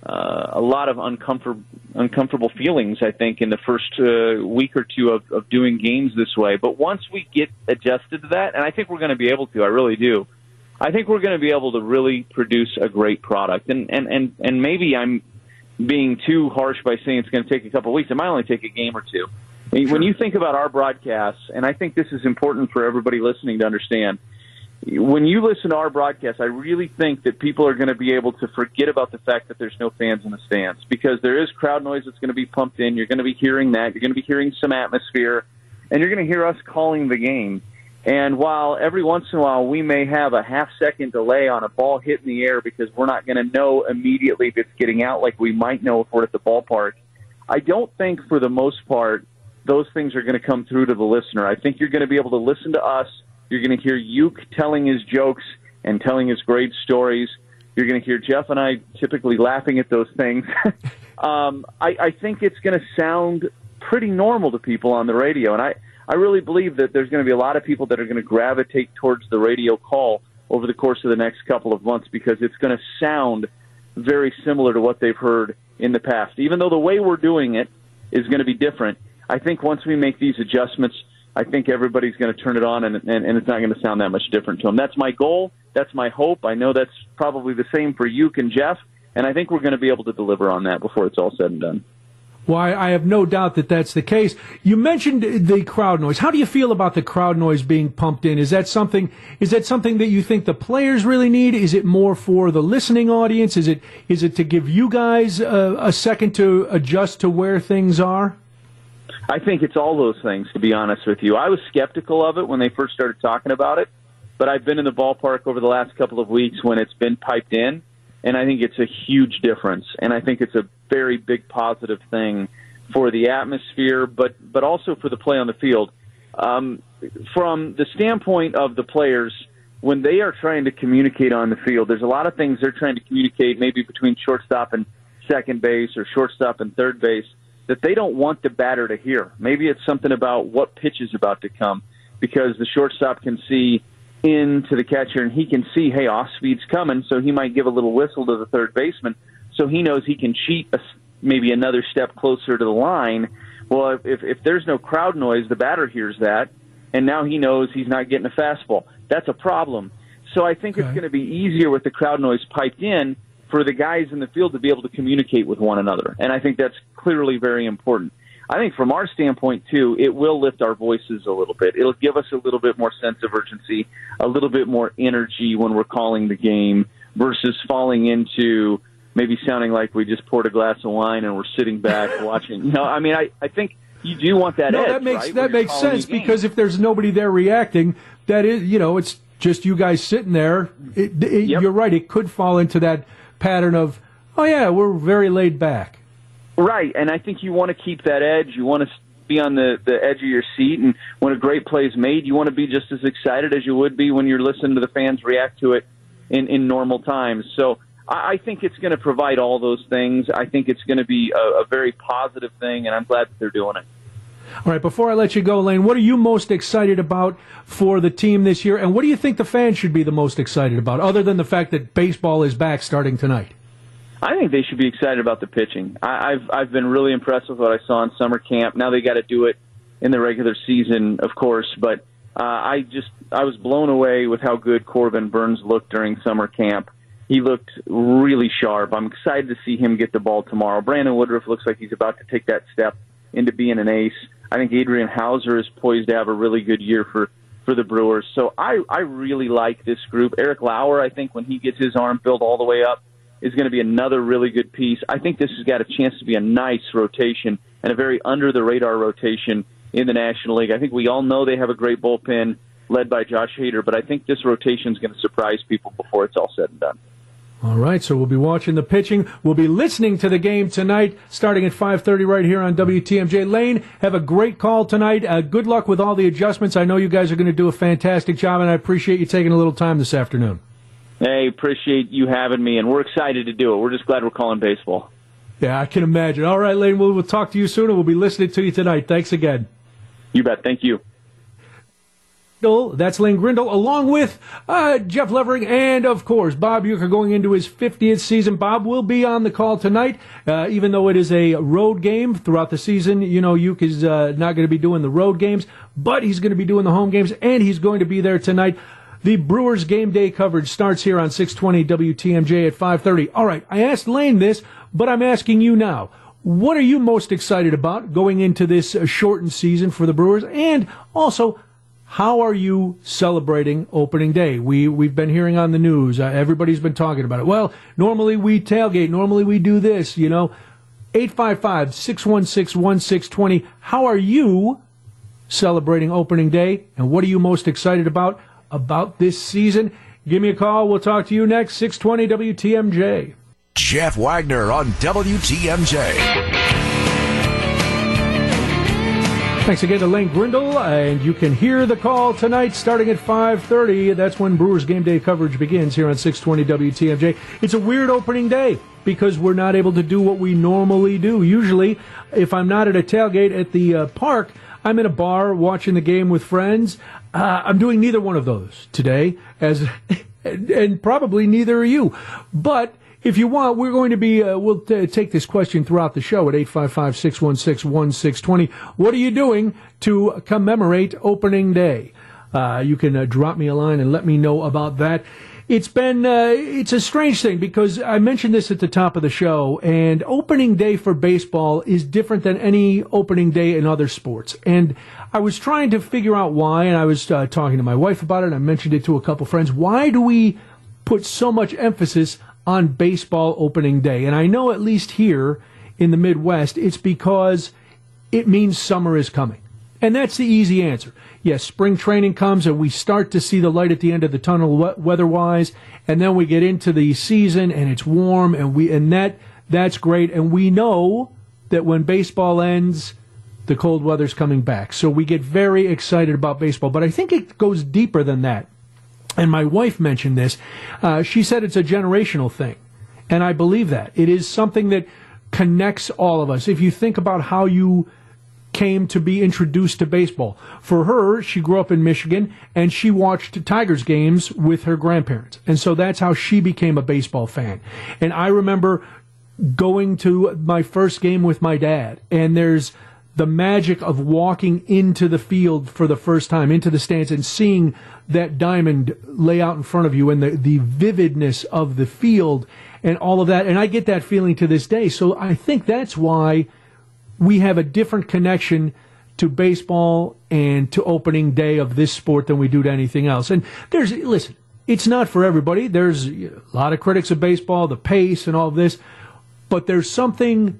uh, a lot of uncomfortable uncomfortable feelings. I think in the first uh, week or two of, of doing games this way. But once we get adjusted to that, and I think we're going to be able to, I really do. I think we're going to be able to really produce a great product. And and and and maybe I'm being too harsh by saying it's going to take a couple of weeks. It might only take a game or two. Sure. When you think about our broadcasts, and I think this is important for everybody listening to understand when you listen to our broadcast, I really think that people are going to be able to forget about the fact that there's no fans in the stands because there is crowd noise that's going to be pumped in. You're going to be hearing that. You're going to be hearing some atmosphere, and you're going to hear us calling the game. And while every once in a while we may have a half second delay on a ball hit in the air because we're not going to know immediately if it's getting out like we might know if we're at the ballpark, I don't think for the most part those things are going to come through to the listener. I think you're going to be able to listen to us you're going to hear Ueck telling his jokes and telling his great stories. You're going to hear Jeff and I typically laughing at those things. um, I, I think it's going to sound pretty normal to people on the radio, and I, I really believe that there's going to be a lot of people that are going to gravitate towards the radio call over the course of the next couple of months because it's going to sound very similar to what they've heard in the past. Even though the way we're doing it is going to be different, I think once we make these adjustments, I think everybody's going to turn it on and, and, and it's not going to sound that much different to them. That's my goal. That's my hope. I know that's probably the same for you and Jeff, and I think we're going to be able to deliver on that before it's all said and done. Well, I have no doubt that that's the case. You mentioned the crowd noise. How do you feel about the crowd noise being pumped in? Is that something? Is that something that you think the players really need? Is it more for the listening audience? Is it is it to give you guys a, a second to adjust to where things are? I think it's all those things, to be honest with you. I was skeptical of it when they first started talking about it, but I've been in the ballpark over the last couple of weeks when it's been piped in, and I think it's a huge difference. And I think it's a very big positive thing for the atmosphere, but but also for the play on the field. Um, from the standpoint of the players, when they are trying to communicate on the field, there's a lot of things they're trying to communicate, maybe between shortstop and second base or shortstop and third base that they don't want the batter to hear. Maybe it's something about what pitch is about to come because the shortstop can see into the catcher and he can see, hey, off speed's coming, so he might give a little whistle to the third baseman so he knows he can cheat a, maybe another step closer to the line. Well, if, if, there's no crowd noise, the batter hears that, and now he knows he's not getting a fastball. That's a problem. So I think okay. it's going to be easier with the crowd noise piped in for the guys in the field to be able to communicate with one another. And I think that's clearly very important. I think from our standpoint too, it will lift our voices a little bit. It'll give us a little bit more sense of urgency, a little bit more energy when we're calling the game versus falling into maybe sounding like we just poured a glass of wine and we're sitting back watching. You know, I mean, I, I think you do want that no, edge. that makes right, that makes sense because if there's nobody there reacting, that is, you know, it's just you guys sitting there. It, it, yep. You're right; it could fall into that pattern of, oh yeah, we're very laid back. Right, and I think you want to keep that edge. You want to be on the the edge of your seat, and when a great play is made, you want to be just as excited as you would be when you're listening to the fans react to it in in normal times. So. I think it's going to provide all those things. I think it's going to be a, a very positive thing, and I'm glad that they're doing it. All right, before I let you go, Lane, what are you most excited about for the team this year? And what do you think the fans should be the most excited about, other than the fact that baseball is back starting tonight? I think they should be excited about the pitching. I, I've I've been really impressed with what I saw in summer camp. Now they got to do it in the regular season, of course, but uh, I just I was blown away with how good Corbin Burnes looked during summer camp. He looked really sharp. I'm excited to see him get the ball tomorrow. Brandon Woodruff looks like he's about to take that step into being an ace. I think Adrian Houser is poised to have a really good year for for the Brewers. So I I really like this group. Eric Lauer, I think when he gets his arm built all the way up, is going to be another really good piece. I think this has got a chance to be a nice rotation and a very under the radar rotation in the National League. I think we all know they have a great bullpen led by Josh Hader, but I think this rotation is going to surprise people before it's all said and done. All right, so we'll be watching the pitching. We'll be listening to the game tonight, starting at 5:30 right here on WTMJ. Lane, have a great call tonight. Uh, good luck with all the adjustments. I know you guys are going to do a fantastic job, and I appreciate you taking a little time this afternoon. Hey, appreciate you having me, and we're excited to do it. We're just glad we're calling baseball. Yeah, I can imagine. All right, Lane, we'll, we'll talk to you soon, and we'll be listening to you tonight. Thanks again. You bet. Thank you. That's Lane Grindle, along with uh, Jeff Levering and, of course, Bob Uecker going into his 50th season. Bob will be on the call tonight, uh, even though it is a road game throughout the season. You know, Ueck is uh, not going to be doing the road games, but he's going to be doing the home games, and he's going to be there tonight. The Brewers game day coverage starts here on 620 WTMJ at 5:30. All right, I asked Lane this, but I'm asking you now. What are you most excited about going into this shortened season for the Brewers? And also, how are you celebrating opening day? We we've been hearing on the news. Uh, everybody's been talking about it. Well, normally we tailgate. Normally we do this. You know, 855-616-1620. How are you celebrating opening day? And what are you most excited about about this season? Give me a call. We'll talk to you next. 620 WTMJ. Jeff Wagner on WTMJ. Thanks again to Lane Grindle, and you can hear the call tonight starting at 5.30. That's when Brewers game day coverage begins here on 620 WTMJ. It's a weird opening day because we're not able to do what we normally do. Usually, if I'm not at a tailgate at the uh, park, I'm in a bar watching the game with friends. Uh, I'm doing neither one of those today, as and probably neither are you. But if you want, we're going to be, uh, we'll t- take this question throughout the show at 855 616 1620. What are you doing to commemorate opening day? Uh, you can uh, drop me a line and let me know about that. It's been, uh, it's a strange thing because I mentioned this at the top of the show, and opening day for baseball is different than any opening day in other sports. And I was trying to figure out why, and I was uh, talking to my wife about it, I mentioned it to a couple friends. Why do we put so much emphasis on baseball opening day. And I know at least here in the Midwest, it's because it means summer is coming. And that's the easy answer. Yes, spring training comes and we start to see the light at the end of the tunnel weather wise, and then we get into the season and it's warm and we and that that's great and we know that when baseball ends, the cold weather's coming back. So we get very excited about baseball, but I think it goes deeper than that and my wife mentioned this. Uh, she said it's a generational thing. And I believe that. It is something that connects all of us. If you think about how you came to be introduced to baseball. For her, she grew up in Michigan and she watched Tigers games with her grandparents. And so that's how she became a baseball fan. And I remember going to my first game with my dad and there's the magic of walking into the field for the first time, into the stands and seeing that diamond lay out in front of you and the, the vividness of the field and all of that. And I get that feeling to this day. So I think that's why we have a different connection to baseball and to opening day of this sport than we do to anything else. And there's, listen, it's not for everybody. There's a lot of critics of baseball, the pace and all of this, but there's something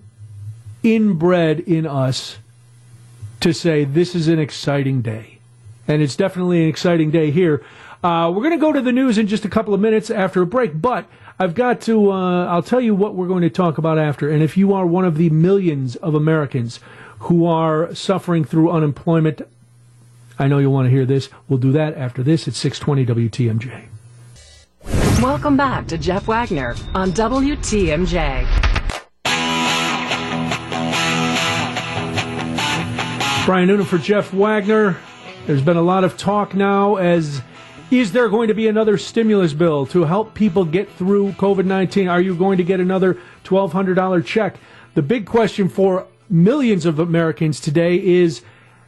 inbred in us to say this is an exciting day. And it's definitely an exciting day here. Uh, we're going to go to the news in just a couple of minutes after a break, but I've got to, uh, I'll tell you what we're going to talk about after. And if you are one of the millions of Americans who are suffering through unemployment, I know you'll want to hear this. We'll do that after this at 620 WTMJ. Welcome back to Jeff Wagner on WTMJ. Brian Noonan for Jeff Wagner. There's been a lot of talk now as is there going to be another stimulus bill to help people get through COVID 19? Are you going to get another $1,200 check? The big question for millions of Americans today is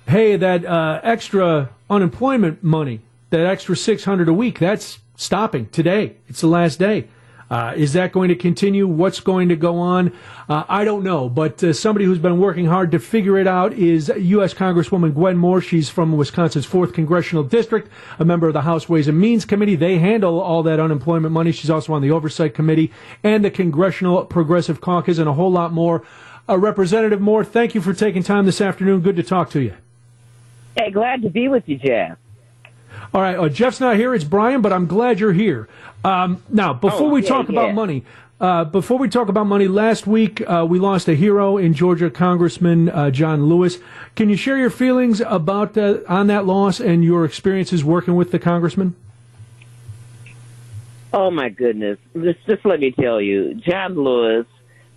hey, that uh, extra unemployment money, that extra 600 a week, that's stopping today. It's the last day. Uh, is that going to continue? What's going to go on? Uh, I don't know. But uh, somebody who's been working hard to figure it out is U.S. Congresswoman Gwen Moore. She's from Wisconsin's 4th Congressional District, a member of the House Ways and Means Committee. They handle all that unemployment money. She's also on the Oversight Committee and the Congressional Progressive Caucus and a whole lot more. Uh, Representative Moore, thank you for taking time this afternoon. Good to talk to you. Hey, glad to be with you, Jeff. All right, uh, Jeff's not here. It's Brian, but I'm glad you're here. Um, now, before Oh, we yeah, talk yeah. about money, uh, before we talk about money, last week uh, we lost a hero in Georgia, Congressman uh, John Lewis. Can you share your feelings about uh, on that loss and your experiences working with the congressman? Oh my goodness! Just, just let me tell you, John Lewis.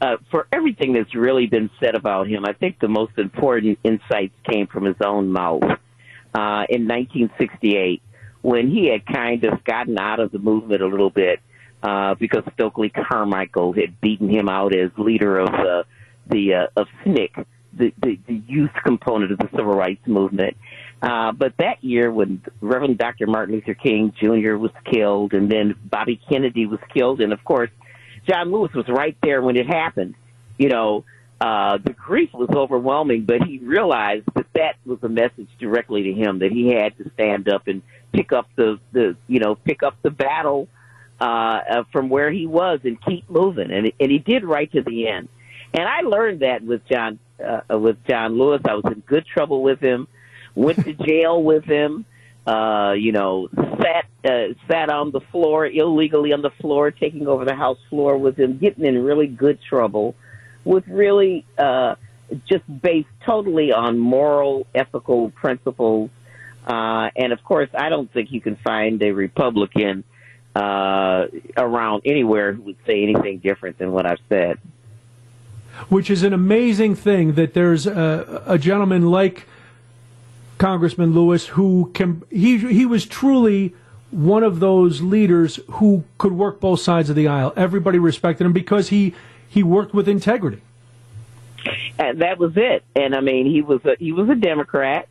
Uh, for everything that's really been said about him, I think the most important insights came from his own mouth. Uh, in 1968, when he had kind of gotten out of the movement a little bit uh, because Stokely Carmichael had beaten him out as leader of uh, the uh, of SNCC, the, the the youth component of the civil rights movement. Uh, but that year, when Reverend Dr. Martin Luther King Jr. was killed, and then Bobby Kennedy was killed, and of course, John Lewis was right there when it happened. You know, uh, the grief was overwhelming, but he realized that that was a message directly to him that he had to stand up and pick up the, the you know, pick up the battle uh, uh, from where he was and keep moving. And, and he did right to the end. And I learned that with John, uh, with John Lewis. I was in good trouble with him, went to jail with him, uh, you know, sat, uh, sat on the floor illegally on the floor, taking over the house floor with him, getting in really good trouble with really, uh, just based totally on moral, ethical principles. Uh, and of course, I don't think you can find a Republican, uh, around anywhere who would say anything different than what I've said. Which is an amazing thing that there's a, a gentleman like Congressman Lewis who can he he was truly one of those leaders who could work both sides of the aisle. Everybody respected him because he he worked with integrity. and that was it. And I mean, he was a he was a Democrat,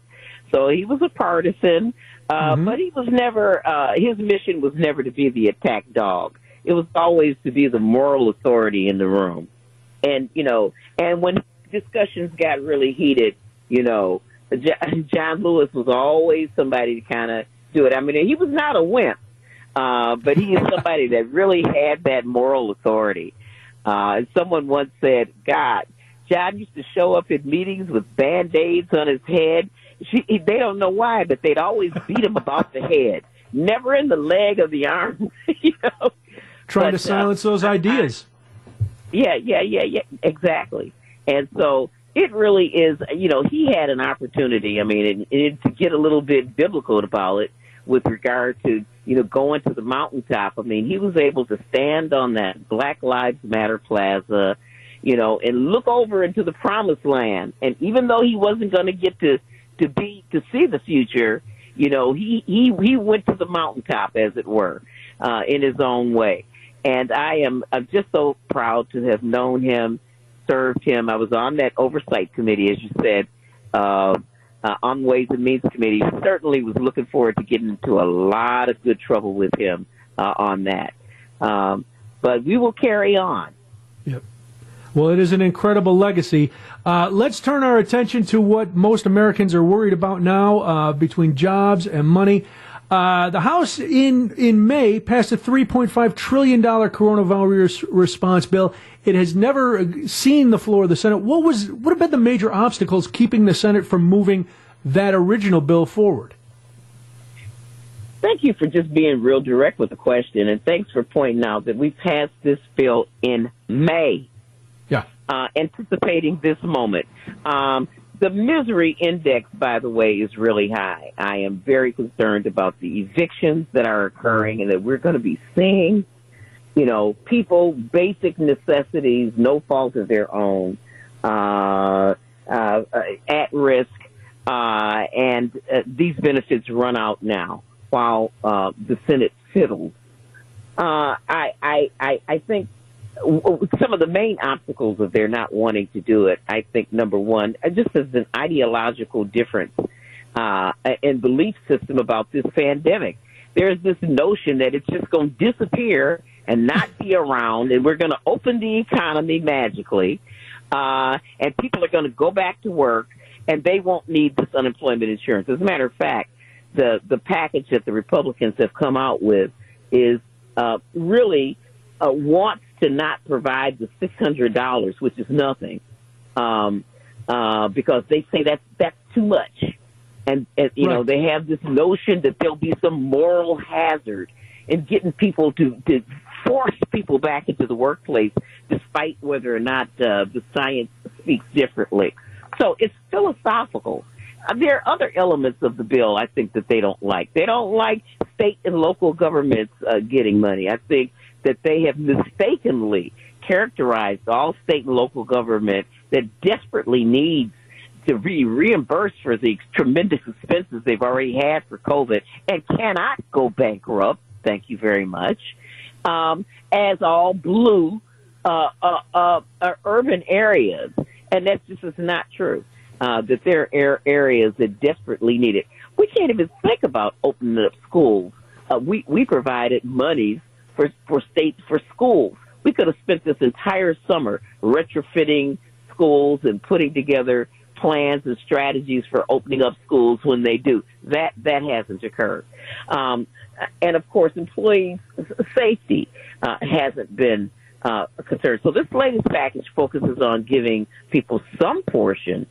so he was a partisan, uh, but he was never. Uh, his mission was never to be the attack dog. It was always to be the moral authority in the room. And you know, and when discussions got really heated, you know, John Lewis was always somebody to kind of do it. I mean, he was not a wimp, uh, but he is somebody that really had that moral authority. Uh, and someone once said, God, John used to show up at meetings with band-aids on his head. She, they don't know why, but they'd always beat him about the head, never in the leg or the arm, you know. Trying But, to uh, silence those ideas. Yeah, yeah, yeah, yeah, exactly. And so it really is, you know, he had an opportunity. I mean, and, and to get a little bit biblical about it with regard to, you know, going to the mountaintop. I mean, he was able to stand on that Black Lives Matter plaza, you know, and look over into the promised land. And even though he wasn't going to get to, to be, to see the future, you know, he, he, he went to the mountaintop, as it were, uh, in his own way. And I am, I'm just so proud to have known him, served him. I was on that oversight committee, as you said, uh, uh, on Ways and Means Committee. Certainly was looking forward to getting into a lot of good trouble with him uh, on that. Um, but we will carry on. Yep. Well, it is an incredible legacy. Uh, let's turn our attention to what most Americans are worried about now uh, between jobs and money. Uh, the House in in May passed a 3.5 trillion dollar coronavirus response bill. It has never seen the floor of the Senate. What was what have been the major obstacles keeping the Senate from moving that original bill forward? Thank you for just being real direct with the question, and thanks for pointing out that we passed this bill in May. Yeah. Uh, anticipating this moment. Um, the misery index, by the way, is really high. I am very concerned about the evictions that are occurring and that we're going to be seeing, you know, people, basic necessities, no fault of their own, uh, uh, at risk, uh, and uh, these benefits run out now while uh, the Senate fiddles. Uh, I, I, I, I think some of the main obstacles of their not wanting to do it, I think number one, just as an ideological difference in belief system about this pandemic. There's this notion that it's just going to disappear and not be around, and we're going to open the economy magically, uh, and people are going to go back to work, and they won't need this unemployment insurance. As a matter of fact, the the package that the Republicans have come out with is uh, really uh, wants to not provide the six hundred dollars, which is nothing, um, uh, because they say that's that's too much, and, and you right. know they have this notion that there'll be some moral hazard in getting people to to force people back into the workplace, despite whether or not uh, the science speaks differently. So it's philosophical. Uh, there are other elements of the bill I think that they don't like. They don't like state and local governments uh, getting money. I think that they have mistakenly characterized all state and local government that desperately needs to be reimbursed for the tremendous expenses they've already had for COVID and cannot go bankrupt. Thank you very much. Um, as all blue uh, uh, uh, uh urban areas, and that's just is not true. Uh, that there are areas that desperately need it. We can't even think about opening up schools. Uh, we we provided monies for, for states, for schools. We could have spent this entire summer retrofitting schools and putting together plans and strategies for opening up schools when they do. That that hasn't occurred, um, and of course, employees' safety uh, hasn't been uh, concerned. So this latest package focuses on giving people some portion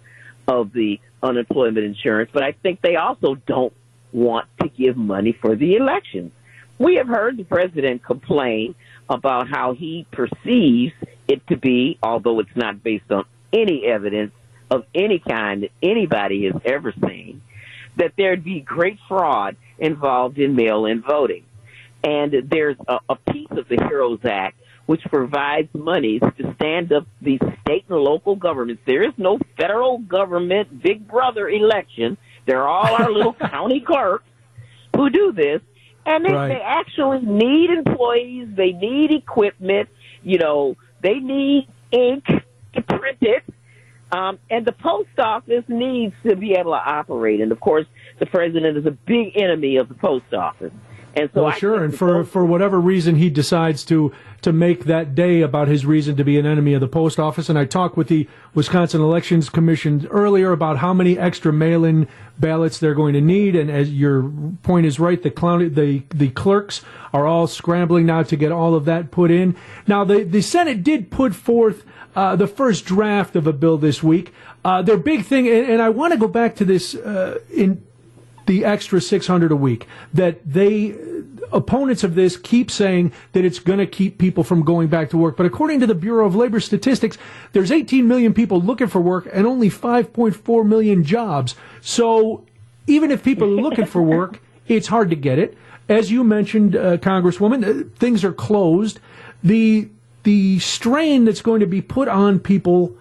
of the unemployment insurance, but I think they also don't want to give money for the elections. We have heard the president complain about how he perceives it to be, although it's not based on any evidence of any kind that anybody has ever seen, that there'd be great fraud involved in mail-in voting. And there's a, a piece of the HEROES Act which provides monies to stand up these state and local governments. There is no federal government big brother election. They're all our little county clerks who do this. And they, right. they actually need employees. They need equipment. You know, they need ink to print it. Um, and the post office needs to be able to operate. And of course, the president is a big enemy of the post office. And so, well, I sure. And for for whatever reason, he decides to to make that day about his reason to be an enemy of the post office. And I talked with the Wisconsin Elections Commission earlier about how many extra mail-in ballots they're going to need. And as your point is right, the clown, the the clerks are all scrambling now to get all of that put in. Now, the the Senate did put forth. Uh, the first draft of a bill this week. Uh, their big thing, and, and I want to go back to this uh, in the extra 600 a week that they opponents of this keep saying that it's going to keep people from going back to work. But according to the bureau of labor statistics there's 18 million people looking for work and only 5.4 million jobs. So even if people are looking for work it's hard to get it. As you mentioned uh, congresswoman uh, things are closed. The the strain that's going to be put on people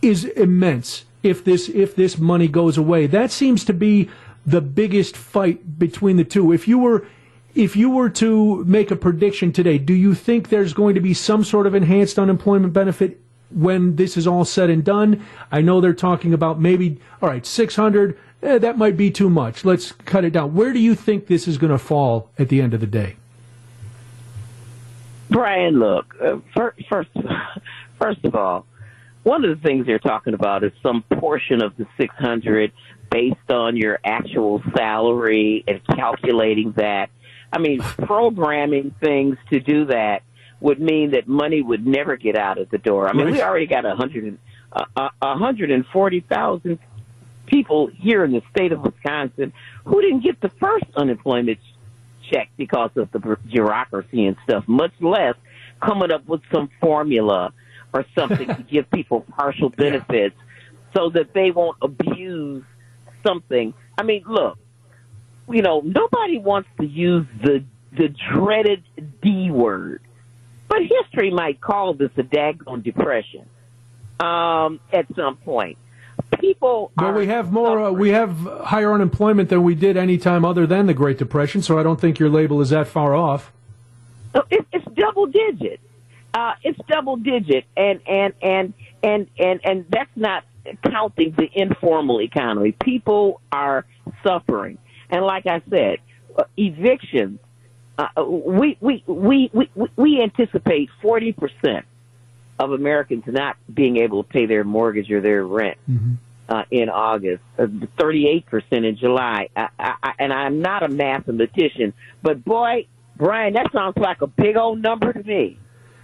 is immense if this if this money goes away that seems to be the biggest fight between the two. If you were if you were to make a prediction today, do you think there's going to be some sort of enhanced unemployment benefit when this is all said and done? I know they're talking about maybe all right, 600, eh, that might be too much. Let's cut it down. Where do you think this is going to fall at the end of the day? Brian, look, uh, first, first, first of all, one of the things they're talking about is some portion of the 600 based on your actual salary and calculating that. I mean, programming things to do that would mean that money would never get out of the door. I mean, we already got a hundred, uh, hundred and forty thousand people here in the state of Wisconsin who didn't get the first unemployment check because of the bureaucracy and stuff, much less coming up with some formula or something to give people partial benefits so that they won't abuse something. I mean, look, you know, nobody wants to use the the dreaded D word, but history might call this a daggone depression um, at some point. People, well, we have more. Uh, we have higher unemployment than we did any time other than the Great Depression. So I don't think your label is that far off. It, it's double digit. Uh, it's double digit, and and and and and and that's not counting the informal economy. People are suffering, and like I said, uh, evictions. Uh, we, we we we we anticipate forty percent of Americans not being able to pay their mortgage or their rent. Mm-hmm. Uh, in August, uh, 38% in July. I, I, and I'm not a mathematician, but boy, Brian, that sounds like a big old number to me.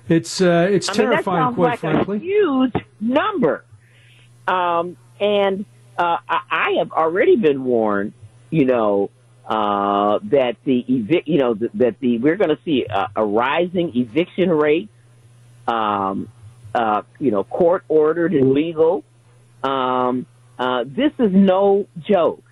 It's uh, it's I terrifying, mean, quite like frankly. A huge number. Um, and uh, I, I have already been warned, you know, uh, that the evic, you know, that, that the we're going to see a, a, rising eviction rate. Um, uh, you know, court ordered and legal. Um, uh, this is no joke.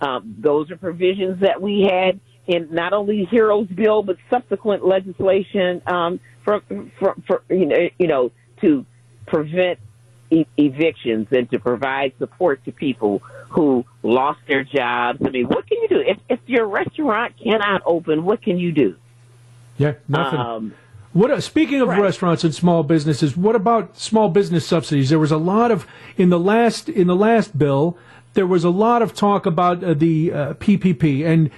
Um, those are provisions that we had in not only Heroes Bill but subsequent legislation um, for, for, for you know, you know to prevent e- evictions and to provide support to people who lost their jobs. I mean, what can you do if if your restaurant cannot open? What can you do? Yeah, nothing. Um, what uh, speaking of right. restaurants and small businesses, what about small business subsidies? There was a lot of in the last in the last bill. There was a lot of talk about uh, the uh, PPP and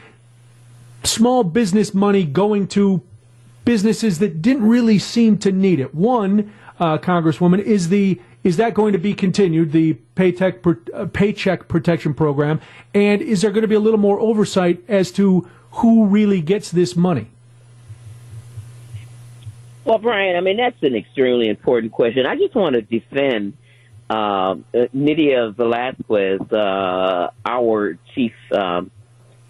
small business money going to businesses that didn't really seem to need it. One, uh, Congresswoman, is the is that going to be continued, the paycheck, uh, paycheck protection program? And is there going to be a little more oversight as to who really gets this money? Well, Brian, I mean, that's an extremely important question. I just want to defend uh, Nydia Velázquez, uh, our chief, um,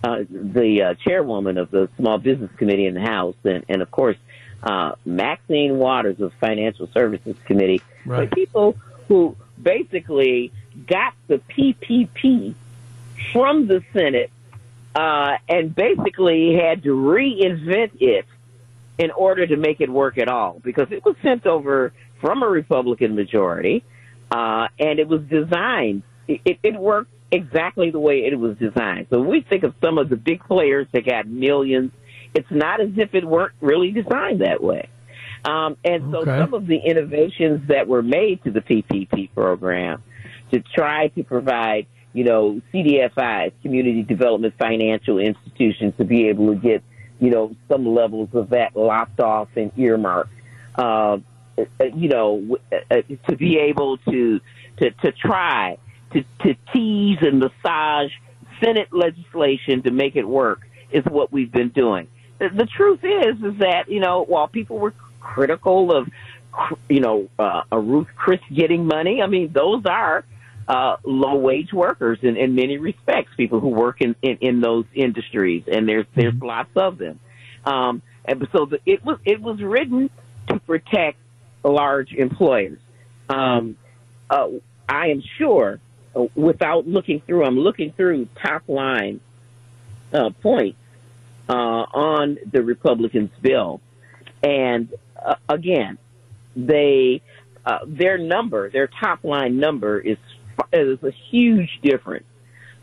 uh, the uh, chairwoman of the Small Business Committee in the House, and, and of course, uh, Maxine Waters of Financial Services Committee, right. people who basically got the PPP from the Senate uh, and basically had to reinvent it in order to make it work at all because it was sent over from a Republican majority uh, and it was designed. It, it worked exactly the way it was designed. So we think of some of the big players that got millions it's not as if it weren't really designed that way. Um, and so okay. some of the innovations that were made to the PPP program to try to provide, you know, CDFIs, community development financial institutions, to be able to get, you know, some levels of that locked off and earmarked. Uh, you know, uh, to be able to to to try to to tease and massage Senate legislation to make it work is what we've been doing the truth is, is that you know while people were critical of you know uh, a Ruth Chris getting money, I mean those are uh, low wage workers in, in many respects, people who work in, in, in those industries, and there's there's mm-hmm. lots of them. Um, and so the, it was it was written to protect large employers. Um, uh, I am sure, uh, without looking through, I'm looking through top line uh, points uh, on the Republicans' bill. And uh, again, they uh, their number, their top line number is is a huge difference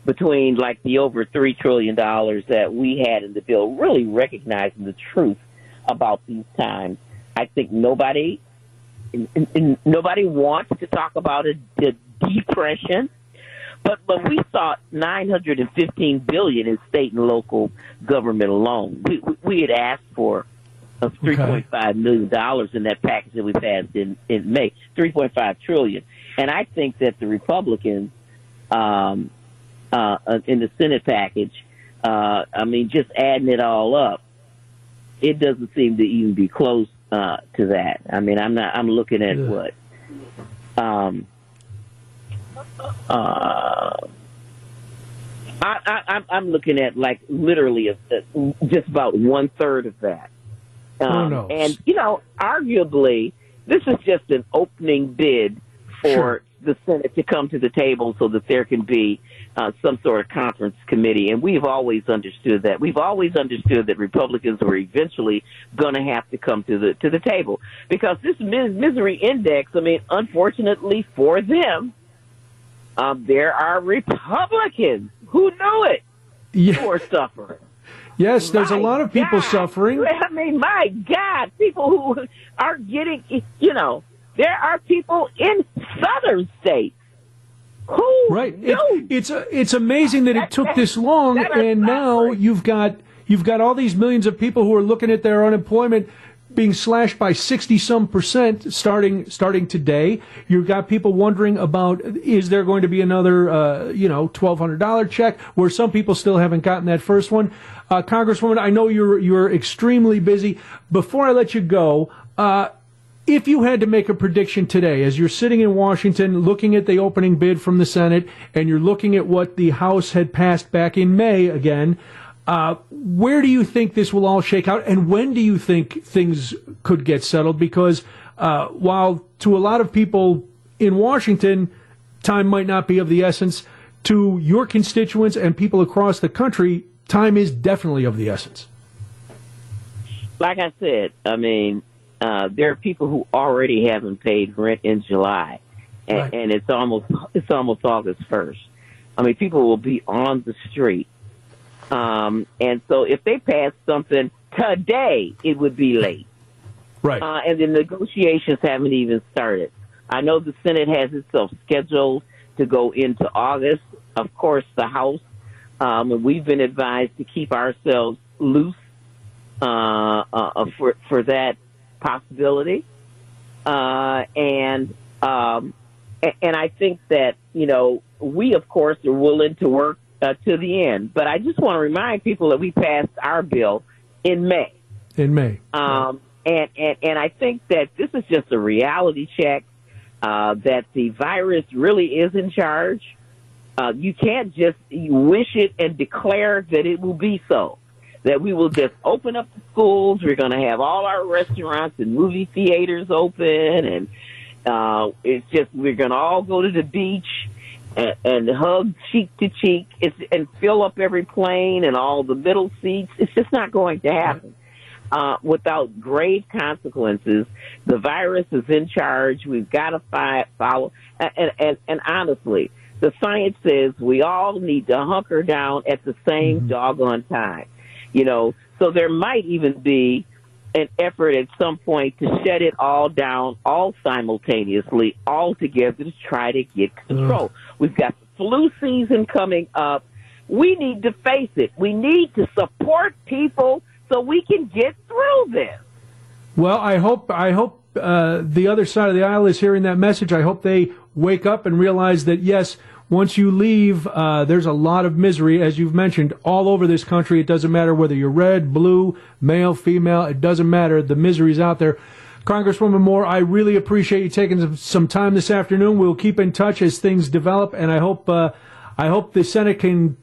between like the over three trillion dollars that we had in the bill. Really recognizing the truth about these times, I think nobody nobody wants to talk about a, a depression but but we saw 915 billion in state and local government alone. We we had asked for a 3.5 million dollars in that package that we passed in in May, 3.5 trillion. And I think that the Republicans, um, uh, uh, in the Senate package, uh, I mean, just adding it all up, it doesn't seem to even be close uh, to that. I mean, I'm not. I'm looking at what. Um, uh, I, I, I'm- I'm looking at like literally a, a, just about one third of that. Um, knows? and you know, arguably, this is just an opening bid for Sure. the Senate to come to the table so that there can be uh, some sort of conference committee. And we've always understood that. We've always understood that Republicans were eventually going to have to come to the to the table because this mis- misery index. I mean, unfortunately for them, um, there are Republicans who know it Yeah. who are suffering. Yes, there's a lot of people God. suffering. I mean, my God, people who are getting, you know, there are people in southern states who Right. It, it's uh, it's amazing that it took this long, and now you've got you've got all these millions of people who are looking at their unemployment being slashed by sixty some percent starting starting today. You've got people wondering about is there going to be another uh, you know twelve hundred dollar check where some people still haven't gotten that first one. Uh, Congresswoman, I know you're you're extremely busy. Before I let you go. Uh, if you had to make a prediction today, as you're sitting in Washington looking at the opening bid from the Senate and you're looking at what the House had passed back in May again, uh, where do you think this will all shake out and when do you think things could get settled? Because uh, while to a lot of people in Washington, time might not be of the essence, to your constituents and people across the country, time is definitely of the essence. like I said, I mean, uh, there are people who already haven't paid rent in July, and, Right. and it's almost it's almost August first. I mean, people will be on the street, um, and so if they pass something today, it would be late. Right. Uh, and the negotiations haven't even started. I know the Senate has itself scheduled to go into August. Of course, the House, um, and we've been advised to keep ourselves loose uh, uh, for for that possibility. Uh, and um, and I think that you know we of course are willing to work uh, to the end. But I just want to remind people that we passed our bill in May. In May. Um, and, and, and I think that this is just a reality check, uh, that the virus really is in charge. Uh, you can't just wish it and declare that it will be so. That we will just open up the schools. We're going to have all our restaurants and movie theaters open, and uh, it's just we're going to all go to the beach and, and hug cheek to cheek. It's, and fill up every plane and all the middle seats. It's just not going to happen uh, without grave consequences. The virus is in charge. We've got to fi- follow. And, and, and honestly, the science says we all need to hunker down at the same doggone time. You know, so there might even be an effort at some point to shut it all down, all simultaneously, all together to try to get control. We've got the flu season coming up. We need to face it. We need to support people so we can get through this. Well, I hope I hope uh, the other side of the aisle is hearing that message. I hope they wake up and realize that yes, once you leave, uh, there's a lot of misery, as you've mentioned, all over this country. It doesn't matter whether you're red, blue, male, female. It doesn't matter. The misery's out there. Congresswoman Moore, I really appreciate you taking some- time this afternoon. We'll keep in touch as things develop, and I hope uh, I hope the Senate can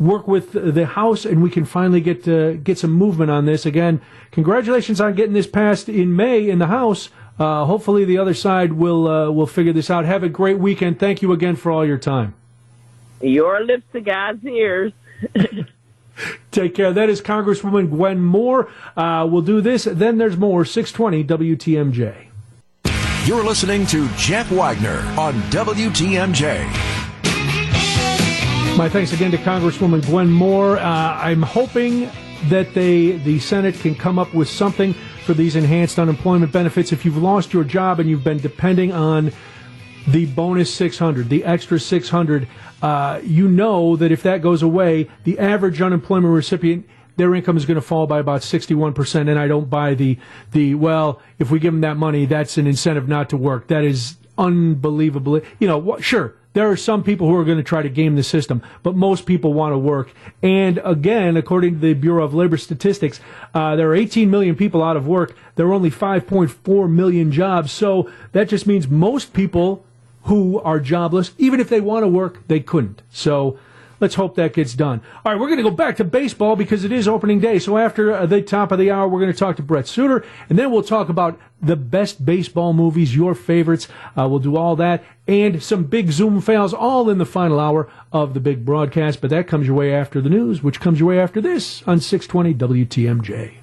work with the House and we can finally get uh, get some movement on this. Again, congratulations on getting this passed in May in the House. Uh, hopefully, the other side will uh, will figure this out. Have a great weekend. Thank you again for all your time. Your lips to God's ears. Take care. That is Congresswoman Gwen Moore. Uh, we'll do this. Then there's more. 620 WTMJ. You're listening to Jeff Wagner on WTMJ. My thanks again to Congresswoman Gwen Moore. Uh, I'm hoping that they, the Senate can come up with something for these enhanced unemployment benefits. If you've lost your job and you've been depending on the bonus 600, the extra 600, uh, you know that if that goes away, the average unemployment recipient, their income is going to fall by about 61%. And I don't buy the, the, well, if we give them that money, that's an incentive not to work. That is unbelievably, you know, what, sure, there are some people who are going to try to game the system, but most people want to work. And again, according to the Bureau of Labor Statistics, uh, there are 18 million people out of work. There are only 5.4 million jobs. So that just means most people who are jobless, even if they want to work, they couldn't. So let's hope that gets done. All right, we're going to go back to baseball because it is opening day. So after uh, the top of the hour, we're going to talk to Brent Suter, and then we'll talk about the best baseball movies, your favorites. Uh, we'll do all that and some big Zoom fails all in the final hour of the big broadcast. But that comes your way after the news, which comes your way after this on 620 WTMJ.